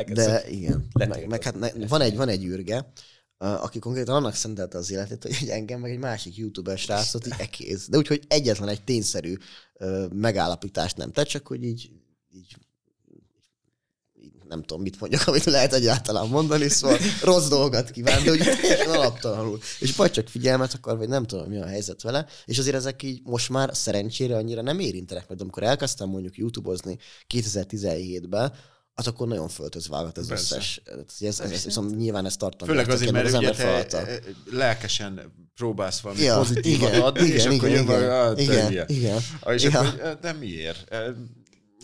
de igen. Meg, meg hát ne, van, egy, van egy űrge, aki konkrétan annak szentelte az életét, hogy engem meg egy másik youtuber srácot így ekéz. De úgyhogy egyetlen egy tényszerű megállapítást nem tett, csak hogy így, így nem tudom, mit mondjak, amit lehet egyáltalán mondani, szóval rossz dolgot kíván, de teljesen alaptalanul. És vagy csak figyelmet akar, vagy nem tudom, mi a helyzet vele, és azért ezek így most már szerencsére annyira nem érintenek, mert amikor elkezdtem mondjuk YouTube-ozni 2017-ben, az akkor nagyon föltözvágott ez Persze. összes. Ez, ez, ez, ez, nyilván ez tartani. Főleg azért, mert az ugye te e, lelkesen próbálsz valami igen, pozitívat igen, adni, igen, és igen, akkor jön igen, igen, igen, igen, És igen. akkor, de miért?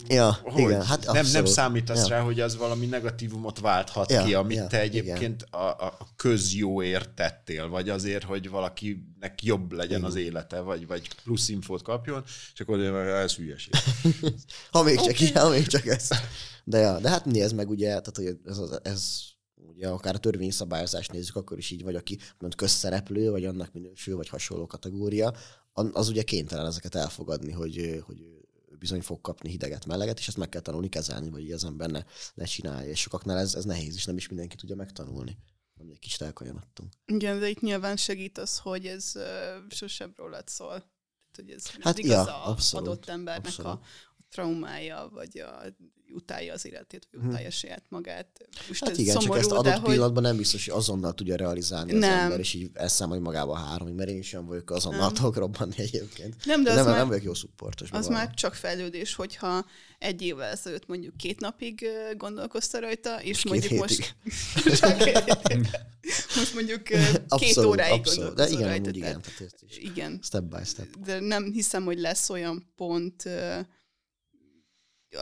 Ja, hogy igen, hát nem, nem abszolút. számítasz Ja. rá, hogy az valami negatívumot válthat Ja, ki, amit ja, te egyébként a, a a közjóért tettél, vagy azért, hogy valakinek jobb legyen az élete, vagy, vagy plusz infót kapjon, és akkor ez hülyeség. <laughs> Ha még csak ilyen, ha még csak ez. De, ja, de hát nézd meg ugye, tehát hogy ez, ez, ez ugye akár a törvényi szabályozást nézzük, akkor is így vagy, aki mond közszereplő, vagy annak minősül, vagy hasonló kategória, az ugye kénytelen ezeket elfogadni, hogy, hogy bizony fog kapni hideget, meleget, és ezt meg kell tanulni kezelni, vagy így az ember ne, ne csinálja. És sokaknál ez, ez nehéz, és nem is mindenki tudja megtanulni. Nem egy kicsit elkajanodtunk. Igen, de itt nyilván segít az, hogy ez uh, sosem rólad szól. Tehát, hogy ez Hát, mindig ja, az abszolút, adott embernek abszolút. a, a traumája, vagy a, utálja az életét, vagy utálja saját magát. Most Hát ez igen, csak szomorú, ezt de adott hogy pillanatban nem biztos, hogy azonnal tudja realizálni az Nem. ember, és így elszámolja magába három, mert én is olyan vagyok, azonnal Nem. tudok robbanni egyébként. Nem, de az nem, már- nem vagyok jó szupportos. az már csak fejlődés, hogyha egy évvel ezelőtt mondjuk két napig gondolkozta rajta, és két mondjuk most... <laughs> Csak most mondjuk <laughs> két Abszolút, óráig abszolút. De igen, rajta. tehát- ezt Igen, step by step. de nem hiszem, hogy lesz olyan pont,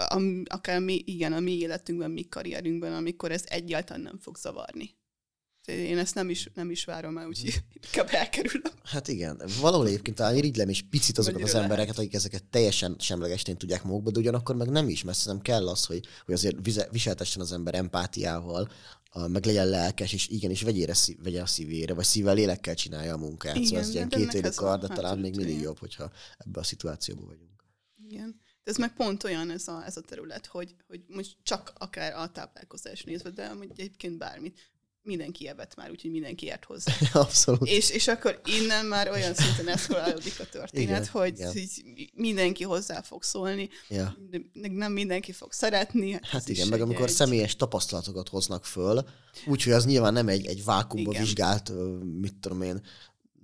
am, akár mi, igen, a mi életünkben, mi karrierünkben, amikor ez egyáltalán nem fog zavarni. Én ezt nem is, nem is várom el, úgyhogy <laughs> inkább elkerülöm. Hát igen, valahol egyébként talán irigylem is picit azokat az Mennyire embereket, akik ezeket teljesen semlegesen tudják magukba, de ugyanakkor meg nem is, mert nem kell az, hogy, hogy azért viseltessen az ember empátiával, a, meg legyen lelkes, és igenis vegyére szív, vegye a szívére, vagy szívvel, lélekkel csinálja a munkát. Igen, szóval ez ilyen két élő a kar, de talán még mindig jobb, hogyha ebbe a szituációban vagyunk. Igen. De ez meg pont olyan ez a, ez a terület, hogy, hogy most csak akár a táplálkozás nézve, de amúgy egyébként bármit. Mindenki evett már, úgyhogy mindenki ért hozzá. <laughs> Abszolút. és, és akkor innen már olyan szinten eszkalálódik a történet, Igen, hogy igen. így mindenki hozzá fog szólni, Ja. nem mindenki fog szeretni. Hát Ez igen, meg egy- amikor egy- személyes tapasztalatokat hoznak föl, úgyhogy az nyilván nem egy, egy vákumba Igen. vizsgált, mit tudom én,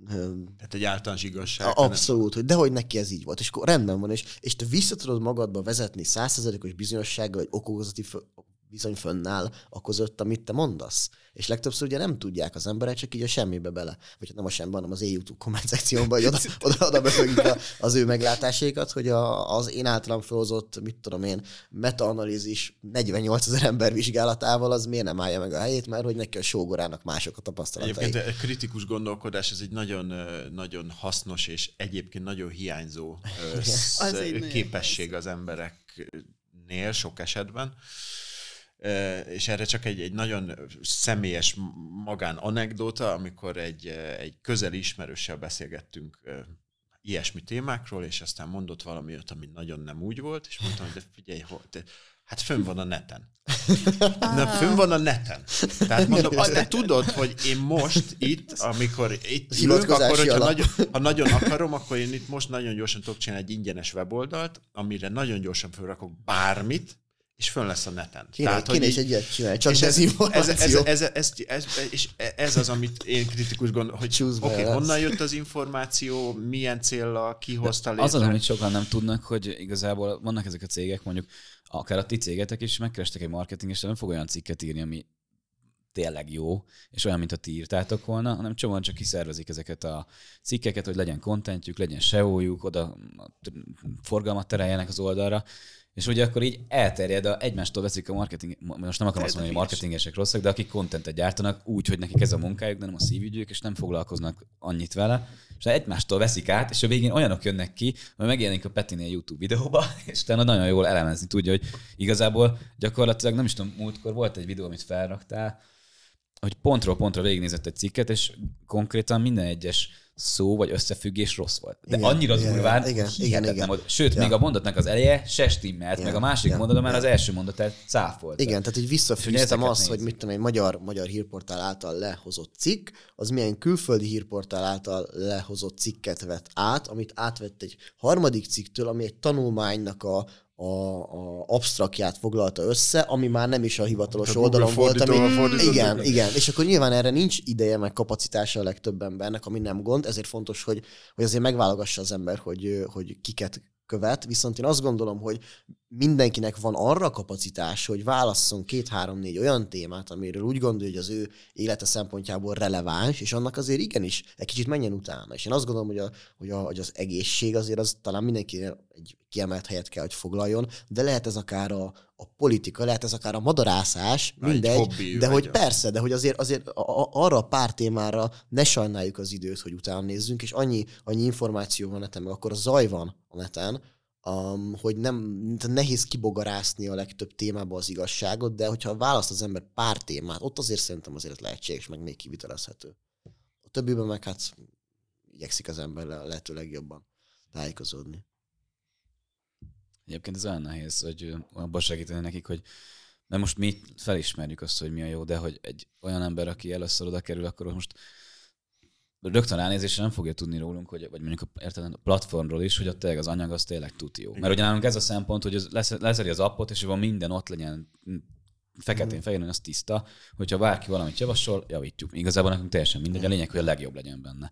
Tehát egy általános igazság. Abszolút, hogy dehogy neki ez így volt. És akkor rendben van, és, és te vissza tudod magadba vezetni százszerzelékos bizonyossággal, hogy okokozati viszony fönnáll a között, amit te mondasz. És legtöbbször ugye nem tudják az emberek, csak így a semmibe bele. Vagy hát nem a semmibe, hanem az YouTube komment szekcióban, hogy oda, oda, oda a, az ő meglátásaikat, hogy a, az én általam felhozott, mit tudom én, metaanalízis 48 ezer ember vizsgálatával az miért nem állja meg a helyét, mert hogy neki a sógorának mások a tapasztalatai. Egyébként a kritikus gondolkodás, ez egy nagyon, nagyon hasznos és egyébként nagyon hiányzó Az képesség az embereknél sok esetben. És erre csak egy, egy nagyon személyes magán anekdóta, amikor egy, egy közeli ismerőssel beszélgettünk ilyesmi témákról, és aztán mondott valami olyat, ami nagyon nem úgy volt, és mondtam, hogy de figyelj, hol, te, hát fönn van a neten. <laughs> Na, fönn van a neten. Tehát mondom, azt <laughs> te tudod, hogy én most itt, amikor itt Hivatkozási akkor, hogyha nagyon, ha nagyon akarom, akkor én itt most nagyon gyorsan tudok csinálni egy ingyenes weboldalt, amire nagyon gyorsan felrakok bármit, és fönn lesz a neten. Kéne, hogy kéne is így- egy ilyet csinálni, csak és ez, ez, ez, ez, ez, ez, és ez az, amit én kritikus gondolom, hogy oké, okay, honnan jött az információ, milyen célra, ki hozta létre. Az az, amit sokan nem tudnak, hogy igazából vannak ezek a cégek, mondjuk akár a ti cégetek is, megkerestek egy marketinges, nem fog olyan cikket írni, ami tényleg jó, és olyan, mint a ti írtátok volna, hanem csomóan csak kiszervezik ezeket a cikkeket, hogy legyen contentjük, legyen SEO-juk, oda forgalmat tereljenek az oldalra, és ugye akkor így elterjed, a, egymástól veszik a marketing, most nem akarom azt mondani, hogy marketingesek rosszak, de akik contentet gyártanak úgy, hogy nekik ez a munkájuk, de nem a szívügyük, és nem foglalkoznak annyit vele, és egymástól veszik át, és a végén olyanok jönnek ki, hogy megjelenik a Petinél YouTube videóba, <laughs> és utána nagyon jól elemezni tudja, hogy igazából gyakorlatilag nem is tudom, múltkor volt egy videó, amit felraktál, hogy pontról pontra végignézett egy cikket, és konkrétan minden egyes szó vagy összefüggés rossz volt. De Igen, annyira igen, durván, igen, igen, igen. volt. Sőt, Ja. még a mondatnak az eleje se stimmelt, Ja, meg a második ja, mondatban már ja. az első mondatát cáfolt. Igen, tehát hogy visszafűztem azt, hogy nézzük. mit tudom én, magyar, magyar hírportál által lehozott cikk, az milyen külföldi hírportál által lehozott cikket vett át, amit átvett egy harmadik cikktől, ami egy tanulmánynak a, a, a absztraktját foglalta össze, ami már nem is a hivatalos A Google oldalon volt. Ami, fordított igen, igen, és akkor nyilván erre nincs ideje, meg kapacitása a legtöbb embernek, ami nem gond, ezért fontos, hogy, hogy azért megválogassa az ember, hogy, hogy kiket követ, viszont én azt gondolom, hogy mindenkinek van arra kapacitás, hogy válasszon két-három-négy olyan témát, amiről úgy gondolja, hogy az ő élete szempontjából releváns, és annak azért igenis egy kicsit menjen utána. És én azt gondolom, hogy, a, hogy, a, hogy az egészség azért az talán mindenki egy kiemelt helyet kell, hogy foglaljon, de lehet ez akár a, a politika, lehet ez akár a madarászás, Na, mindegy, hobbi, de hogy a... persze, de hogy azért, azért a, a, arra a pár témára ne sajnáljuk az időt, hogy utána nézzünk, és annyi, annyi információ van neten, meg akkor a zaj van a neten, um, hogy nem nehéz kibogarászni a legtöbb témába az igazságot, de hogyha választ az ember pár témát, ott azért szerintem azért lehetséges, meg még kivitelezhető. A többiben meg hát igyekszik az ember lehető legjobban tájékozódni. Egyébként ez olyan nehéz, hogy abban segíteni nekik, hogy mert most mi felismerjük azt, hogy mi a jó, de hogy egy olyan ember, aki először oda kerül, akkor most rögtön ránézésre nem fogja tudni rólunk, hogy, vagy mondjuk a, érted, a platformról is, hogy ott tényleg az anyag az tényleg tud jó. Mert ugye nálunk ez a szempont, hogy lesz, leszedi az appot, és van minden ott legyen feketén fehéren, az tiszta, hogyha bárki valamit javasol, javítjuk. Igazából nekünk teljesen mindegy, a lényeg, hogy a legjobb legyen benne.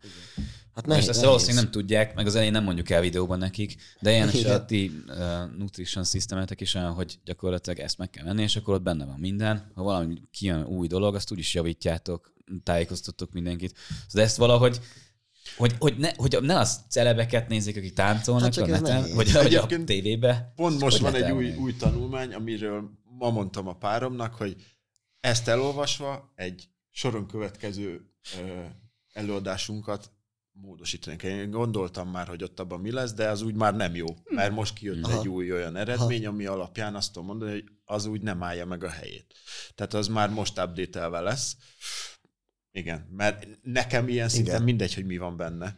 Hát nehéz, ezt valószínűleg nem tudják, meg az elején nem mondjuk el videóban nekik, de ilyen is a ti uh, nutrition systemetek is olyan, hogy gyakorlatilag ezt meg kell venni, és akkor ott benne van minden. Ha valami kijön új dolog, azt úgyis javítjátok, tájékoztattok mindenkit. De ezt valahogy hogy, hogy, ne, hogy ne az celebeket nézik, akik táncolnak hát a neten, vagy, vagy a tévébe. Pont most van egy új, új tanulmány, amiről ma mondtam a páromnak, hogy ezt elolvasva egy soron következő ö, előadásunkat módosítani kell. Én gondoltam már, hogy ott abban mi lesz, de az úgy már nem jó, mert most kijött Aha. egy új olyan eredmény, ami alapján azt tudom mondani, hogy az úgy nem állja meg a helyét. Tehát az már most update lesz. Igen, mert nekem ilyen szinten Igen. mindegy, hogy mi van benne.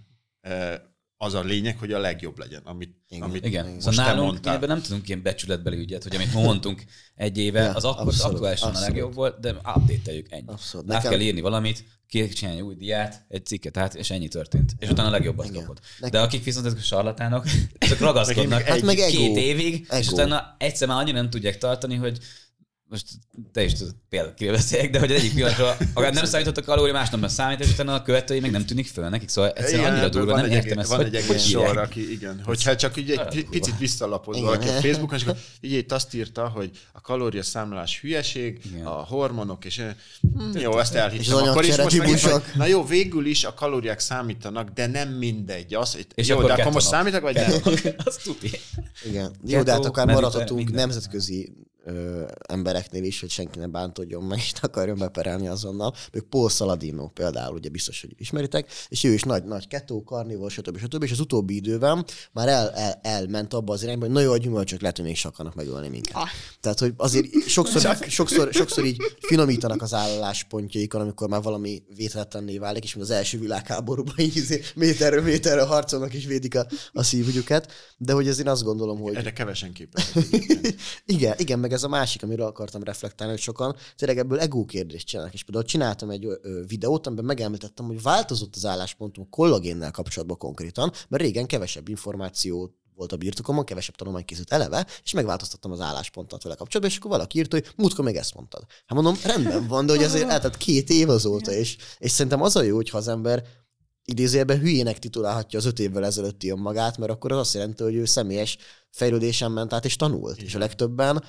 Az a lényeg, hogy a legjobb legyen, amit, Igen. amit Igen. most szóval nálunk mondtál. ebben nem tudunk ilyen becsületbeli ügyet, hogy amit mondtunk egy éve, ja, az akkor aktuálisan a legjobb volt, de update-eljük ennyi. Abszolút. Nekem... kell írni valamit, csinálni egy új diát, egy cikket át, és ennyi történt. És utána a legjobbat Igen. kapod. De akik viszont ezek a sarlatánok, <laughs> ezek ragaszkodnak hát meg két évig, ego. és utána egyszer már annyira nem tudják tartani, hogy most te is tudod például beszéljek, de hogy egy egyik pillanatra akár nem számított a kalória, másnap számít, és utána a követői még nem tűnik föl nekik, szóval egyszerűen annyira durva, nem értem ezt, van hogy, egy egész sor, aki, igen, hogyha csak így egy picit visszalapozva valaki a Facebookon, és akkor így itt azt írta, hogy a kalória számlás hülyeség, igen. a hormonok, és hm, jó, ezt elhittem. Akkor is most megint, na jó, végül is a kalóriák számítanak, de nem mindegy. Az, és jó, de akkor most számítak, vagy nem? <laughs> Azt tudja. Igen. Jó, de hát akár maradhatunk nemzetközi ö, embereknél is, hogy senki ne bántodjon meg, és <laughs> ne akarjon beperelni azonnal. Még Paul Saladino például, ugye biztos, hogy ismeritek, és ő is nagy, nagy ketó, karnivor, stb. stb. És az utóbbi időben már el, el, elment abba az irányba, hogy nagyon jó, a gyümölcsök lehet, hogy még is akarnak megölni minket. Ah. Tehát, hogy azért sokszor, sokszor, sokszor így finomítanak az álláspontjaikon, amikor már valami vétetlenné válik, és mint az első világháborúban így izé méterről méterről harcolnak és védik a, a szívügyüket, de hogy azért azt gondolom, hogy... Erre kevesen képes. <laughs> igen, igen, meg ez a másik, amiről akartam reflektálni, hogy sokan tényleg ebből ego kérdést csinálnak. És például csináltam egy videót, amiben megemlítettem, hogy változott az álláspontom kollagénnel kapcsolatban konkrétan, mert régen kevesebb információ volt a birtokomon, kevesebb tanulmány készült eleve, és megváltoztattam az álláspontot vele kapcsolatban, és akkor valaki írt, hogy múltkor még ezt mondtad. Hát mondom, rendben van, de hogy azért eltett két év azóta, és, és szerintem az a jó, hogyha az ember idézőjelben hülyének titulálhatja az öt évvel ezelőtti önmagát, mert akkor az azt jelenti, hogy ő személyes fejlődésen ment át és tanult. Igen. És a legtöbben,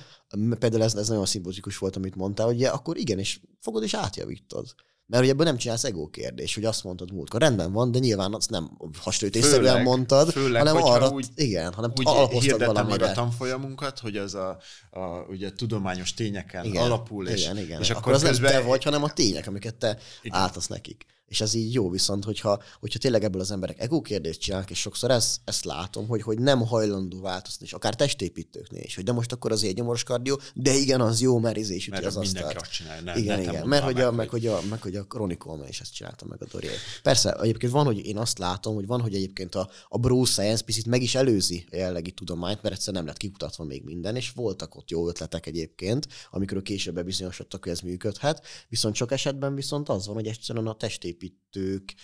például ez, ez nagyon szimbolikus volt, amit mondtál, hogy akkor igen, és fogod és átjavítod. Mert hogy ebből nem csinálsz ego kérdés, hogy azt mondtad múltkor. Rendben van, de nyilván azt nem hasonlítésszerűen mondtad, főleg, hanem arra, úgy, igen, hanem úgy alapoztad valamire. meg a tanfolyamunkat, hogy az a, a ugye, tudományos tényeken igen, alapul, és, igen, igen. és akkor, akkor az közben... nem te vagy, hanem a tények, amiket te igen. áltasz nekik és ez így jó, viszont hogyha, hogyha tényleg ebből az emberek ego kérdést csinálnak, és sokszor ezt, ezt látom, hogy, hogy nem hajlandó változni, és akár testépítőknél is, hogy de most akkor az egy nyomoros kardió, de igen, az jó, mert üti az asztalt. Azt csinálja, ne, igen, ne igen, mert hogy, a, meg, hogy a, meg hogy a Chronicle is ezt csinálta meg a Dori. Persze, egyébként van, hogy én azt látom, hogy van, hogy egyébként a, a Bro Science picit meg is előzi a jellegi tudományt, mert egyszerűen nem lett kikutatva még minden, és voltak ott jó ötletek egyébként, amikor később bebizonyosodtak, hogy ez működhet, viszont sok esetben viszont az van, hogy egyszerűen a testépítők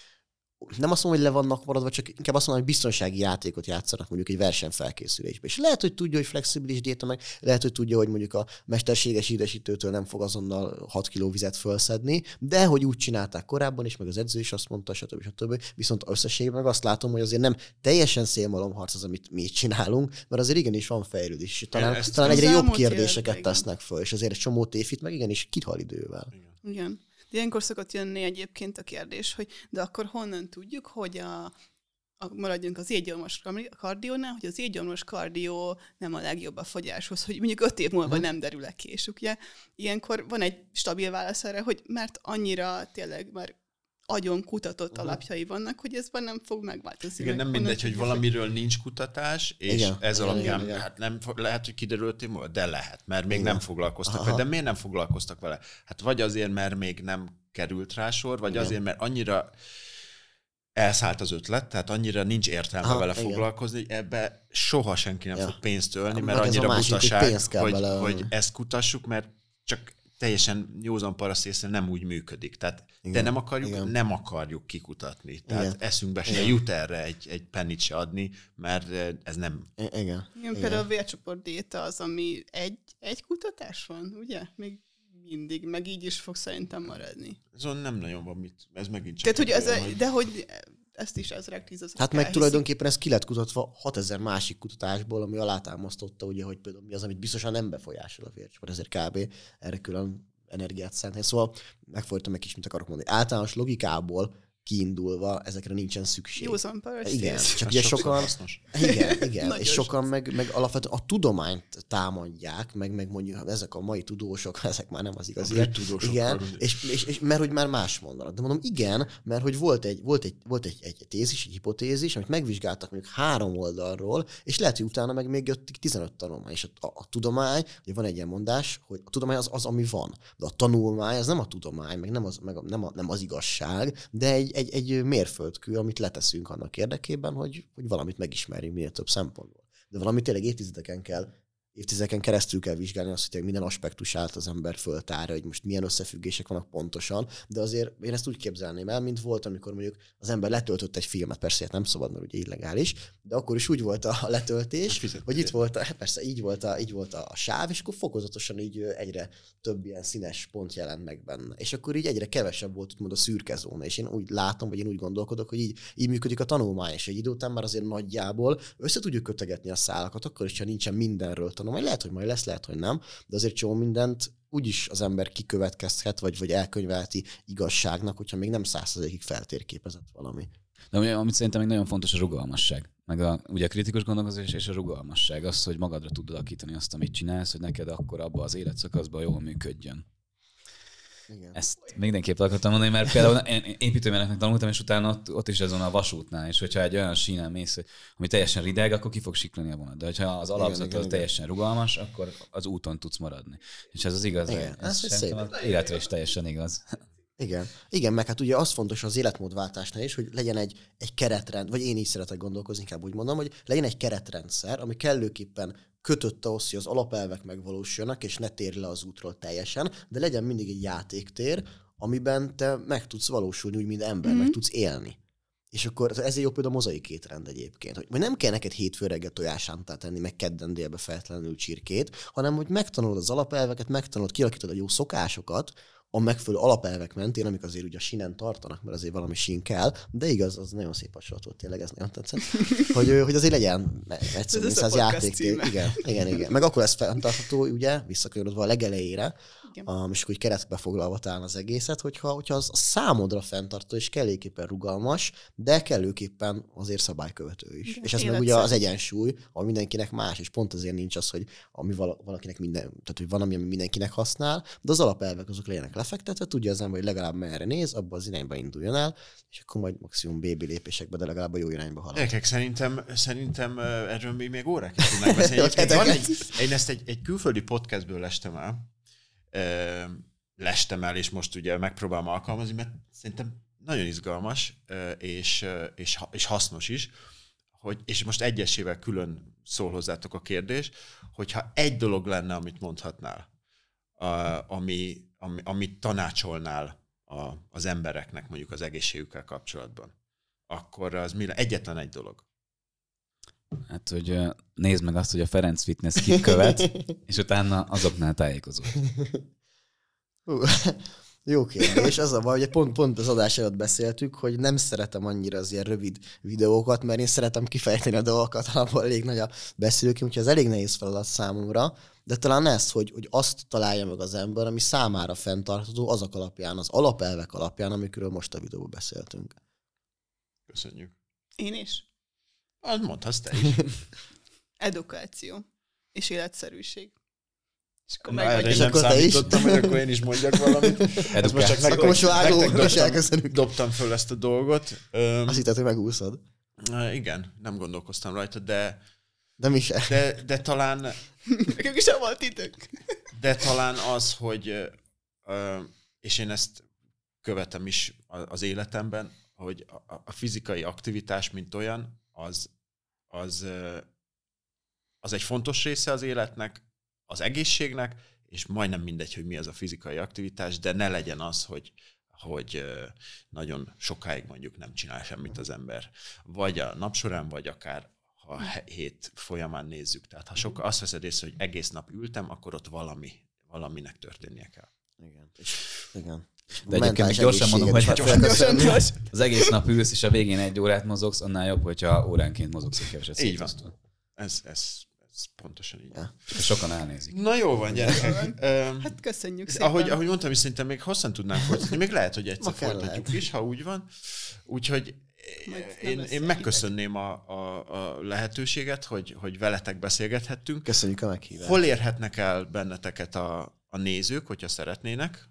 nem azt mondom, hogy le vannak maradva, csak inkább azt mondom, hogy biztonsági játékot játszanak mondjuk egy versenyfelkészülésbe. És lehet, hogy tudja, hogy flexibilis diéta meg, lehet, hogy tudja, hogy mondjuk a mesterséges édesítőtől nem fog azonnal 6 kg vizet felszedni, de hogy úgy csinálták korábban is, meg az edző is azt mondta, stb. stb. Viszont összességében meg azt látom, hogy azért nem teljesen szélmalomharc az, amit mi csinálunk, mert azért igenis van fejlődés. Talán, Ezt talán egyre jobb kérdéseket élet, tesznek föl, és azért egy csomó tévit meg igenis kithal idővel. Igen. igen. Ilyenkor szokott jönni egyébként a kérdés, hogy de akkor honnan tudjuk, hogy a, a, maradjunk az égyomos kardiónál, hogy az égyomos kardió nem a legjobb a fogyáshoz, hogy mondjuk öt év múlva nem derül -e kés, ugye? Ilyenkor van egy stabil válasz erre, hogy mert annyira tényleg már agyon kutatott uh-huh. alapjai vannak, hogy ez nem fog megváltozni. Igen, meg nem mindegy, hogy valamiről nincs kutatás, és igen. ez alapján igen, hát nem lehet, hogy kiderült, de lehet, mert még igen. nem foglalkoztak vele. De miért nem foglalkoztak vele? Hát vagy azért, mert még nem került rá sor, vagy igen. azért, mert annyira elszállt az ötlet, tehát annyira nincs értelme Aha, vele igen. foglalkozni, hogy ebbe soha senki nem ja. fog pénzt ölni, mert annyira butaság, hogy, hogy, hogy ezt kutassuk, mert csak teljesen józan paraszt észre nem úgy működik. Tehát, igen, de nem akarjuk, igen. nem akarjuk kikutatni. Tehát igen. eszünkbe se igen. jut erre egy, egy pennit se adni, mert ez nem... Igen. igen. igen például a vércsoport diéta az, ami egy, egy kutatás van, ugye? Még mindig, meg így is fog szerintem maradni. Azon nem nagyon van mit, ez megint csak... Tehát, hogy ez, a, hogy... De hogy ezt is ezrek tízezrek Hát meg elhiszik. tulajdonképpen ez ki lett kutatva 6000 másik kutatásból, ami alátámasztotta, ugye, hogy például mi az, amit biztosan nem befolyásol a vércsoport, ezért kb. erre külön energiát szenteni. Szóval megfordítom egy kis, mit akarok mondani. Általános logikából kiindulva ezekre nincsen szükség. Józan Igen, csak ugye sokan, igen, igen, és sokan meg, meg alapvetően a tudományt támadják, meg, meg mondjuk hát ezek a mai tudósok, <laughs> ezek már nem az igazi. A tudósok. Igen, és, és, és, mert hogy már más mondanak. De mondom, igen, mert hogy volt egy, volt egy, volt egy, egy tézis, egy hipotézis, amit megvizsgáltak mondjuk három oldalról, és lehet, hogy utána meg még jött 15 tanulmány. És a, a, a tudomány, ugye van egy ilyen mondás, hogy a tudomány az az, ami van. De a tanulmány az nem a tudomány, meg nem az, meg a, nem, a, nem az igazság, de egy, egy, egy mérföldkő, amit leteszünk annak érdekében, hogy, hogy valamit megismerjünk minél több szempontból. De valamit tényleg évtizedeken kell évtizedeken keresztül kell vizsgálni azt, hogy minden aspektusát az ember föltárja, hogy most milyen összefüggések vannak pontosan, de azért én ezt úgy képzelném el, mint volt, amikor mondjuk az ember letöltött egy filmet, persze hát nem szabad, mert ugye illegális, de akkor is úgy volt a letöltés, hát hogy itt volt, a, hát persze így volt, a, így volt a sáv, és akkor fokozatosan így egyre több ilyen színes pont jelent meg benne. És akkor így egyre kevesebb volt úgymond a szürke zóna, és én úgy látom, vagy én úgy gondolkodok, hogy így, így működik a tanulmány, és egy idő után már azért nagyjából össze tudjuk kötegetni a szálakat, akkor is, ha nincsen mindenről tanulmány, lehet, hogy majd lesz, lehet, hogy nem, de azért csomó mindent úgyis az ember kikövetkezhet, vagy, vagy elkönyvelti igazságnak, hogyha még nem százszerzékig feltérképezett valami. De ami, amit szerintem még nagyon fontos a rugalmasság. Meg a, ugye a kritikus gondolkozás és a rugalmasság. Az, hogy magadra tudod alakítani azt, amit csinálsz, hogy neked akkor abba az életszakaszban jól működjön. Igen. Ezt mindenképp akartam mondani, mert például én építőmérnöknek tanultam, és utána ott, ott is van a vasútnál, és hogyha egy olyan sínen mész, ami teljesen rideg, akkor ki fog siklani a vonat. De hogyha az alapzat teljesen rugalmas, akkor az úton tudsz maradni. És ez az igaz. Igen, ez, ez szép. életre is teljesen igaz. Igen. Igen, meg hát ugye az fontos az életmódváltásnál is, hogy legyen egy, egy keretrend, vagy én így szeretek gondolkozni, inkább úgy mondom, hogy legyen egy keretrendszer, ami kellőképpen kötött ahhoz, hogy az alapelvek megvalósuljanak, és ne térj le az útról teljesen, de legyen mindig egy játéktér, amiben te meg tudsz valósulni, úgy, mint ember, mm-hmm. meg tudsz élni. És akkor ezért jó például a mozaik étrend egyébként, hogy nem kell neked hétfő reggel tojásántát tenni, meg kedden délbe feltétlenül csirkét, hanem hogy megtanulod az alapelveket, megtanulod, kialakítod a jó szokásokat, a megfelelő alapelvek mentén, amik azért ugye a sínen tartanak, mert azért valami sín kell, de igaz, az nagyon szép hasonlat volt tényleg, ez nagyon tetszett, <laughs> hogy, hogy azért legyen egyszerűen ez játék. Igen, igen, igen. Meg akkor lesz fenntartható, ugye, visszakanyarodva a legelejére, a, és akkor keretbe foglalva talán az egészet, hogyha, hogyha az a számodra fenntartó és kelléképpen rugalmas, de kellőképpen azért szabálykövető is. Igen, és ez meg ugye az egyensúly, ami mindenkinek más, és pont azért nincs az, hogy ami valakinek minden, tehát hogy van, ami mindenkinek használ, de az alapelvek azok legyenek lefektetve, tudja az ember, hogy legalább merre néz, abba az irányba induljon el, és akkor majd maximum bébi lépésekbe, de legalább a jó irányba halad. Gyerekek, szerintem, szerintem erről még, még órák is tudnánk beszélni. <laughs> van egy, én ezt egy, egy külföldi podcastből lestem el, lestem el, és most ugye megpróbálom alkalmazni, mert szerintem nagyon izgalmas, és, és, és hasznos is, hogy, és most egyesével külön szól hozzátok a kérdés, hogyha egy dolog lenne, amit mondhatnál, ami, ami, amit tanácsolnál a, az embereknek mondjuk az egészségükkel kapcsolatban, akkor az mi le? Egyetlen egy dolog. Hát, hogy nézd meg azt, hogy a Ferenc Fitness kit követ, <laughs> és utána azoknál tájékozol. <laughs> <laughs> Jó kérdés. Az a baj, hogy pont, pont az adás előtt beszéltük, hogy nem szeretem annyira az ilyen rövid videókat, mert én szeretem kifejteni a dolgokat, abból elég nagy a beszélők, úgyhogy ez elég nehéz feladat számomra, de talán ez, hogy, hogy azt találja meg az ember, ami számára fenntartható azok alapján, az alapelvek alapján, amikről most a videóban beszéltünk. Köszönjük. Én is. Az mondhatsz te is. <laughs> Edukáció és életszerűség. És akkor Na, erre nem számítottam, hogy akkor én is mondjak valamit. <laughs> Ezt most csak nektek, akkor most vágó, nektek dobtam, dobtam föl ezt a dolgot. Um, Azt hitted, hogy megúszod. Igen, nem gondolkoztam rajta, de de mi se. De, de talán... <laughs> Nekünk sem volt idők. De talán az, hogy, és én ezt követem is az életemben, hogy a fizikai aktivitás, mint olyan, az, az, az egy fontos része az életnek, az egészségnek, és majdnem mindegy, hogy mi az a fizikai aktivitás, de ne legyen az, hogy, hogy nagyon sokáig mondjuk nem csinál semmit az ember. Vagy a nap során, vagy akár a hét folyamán nézzük. Tehát ha sok, azt veszed észre, hogy egész nap ültem, akkor ott valami, valaminek történnie kell. Igen. igen. De egyébként még gyorsan mondom, hogy gyorsan, gyorsan, gyorsan. az egész nap ülsz, és a végén egy órát mozogsz, annál jobb, hogyha óránként mozogsz egy keveset. Így van. Ez, ez, ez pontosan így. Ja. Sokan elnézik. Na jó van, gyerekek. <laughs> hát köszönjük szépen. Ahogy, ahogy mondtam, is szerintem még hosszan tudnánk folytatni. Még lehet, hogy egyszer folytatjuk lehet. is, ha úgy van. Úgyhogy én, én megköszönném a, a, a lehetőséget, hogy, hogy veletek beszélgethettünk. Köszönjük a meghívást. Hol érhetnek el benneteket a, a nézők, hogyha szeretnének?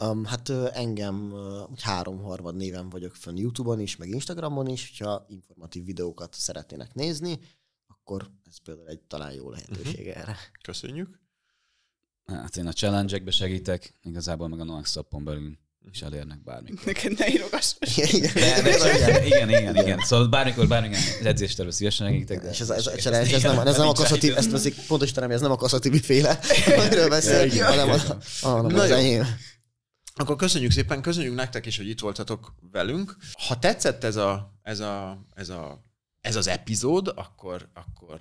Um, hát engem uh, háromharmad néven vagyok fönn YouTube-on is, meg Instagramon is, hogyha informatív videókat szeretnének nézni, akkor ez például egy talán jó lehetőség uh-huh. erre. Köszönjük. Hát én a challenge-ekbe segítek, igazából meg a Noax belül és elérnek bármikor. Neked ne írogass. Igen, <laughs> de, de, igen, igen, igen. Szóval bármikor, bármikor edzésterről szívesen segítek. És ez, ez, ez, ez, ez, nem, ez nem a kaszati, ezt veszik pontosítanám, ez nem a kaszati féle, amiről beszél, hanem a, a, az enyém. Akkor köszönjük szépen, köszönjük nektek is, hogy itt voltatok velünk. Ha tetszett ez a, ez a, ez a, ez az epizód, akkor, akkor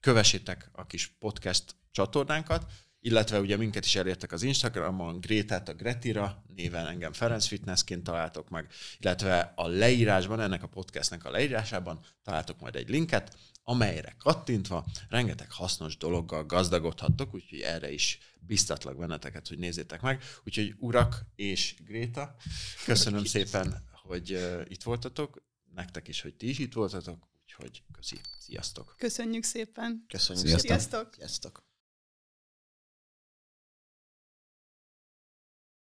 kövessétek a kis podcast csatornánkat, illetve ugye minket is elértek az Instagramon, Grétát a Gretira néven engem Ferenc Fitnessként találtok meg, illetve a leírásban, ennek a podcastnek a leírásában találtok majd egy linket, amelyre kattintva rengeteg hasznos dologgal gazdagodhattok, úgyhogy erre is biztatlak benneteket, hogy nézzétek meg. Úgyhogy urak és Gréta, köszönöm szépen, hogy uh, itt voltatok, nektek is, hogy ti is itt voltatok, úgyhogy köszi, sziasztok! Köszönjük szépen! Köszönjük Sziasztok! Sziasztok! Sziasztok.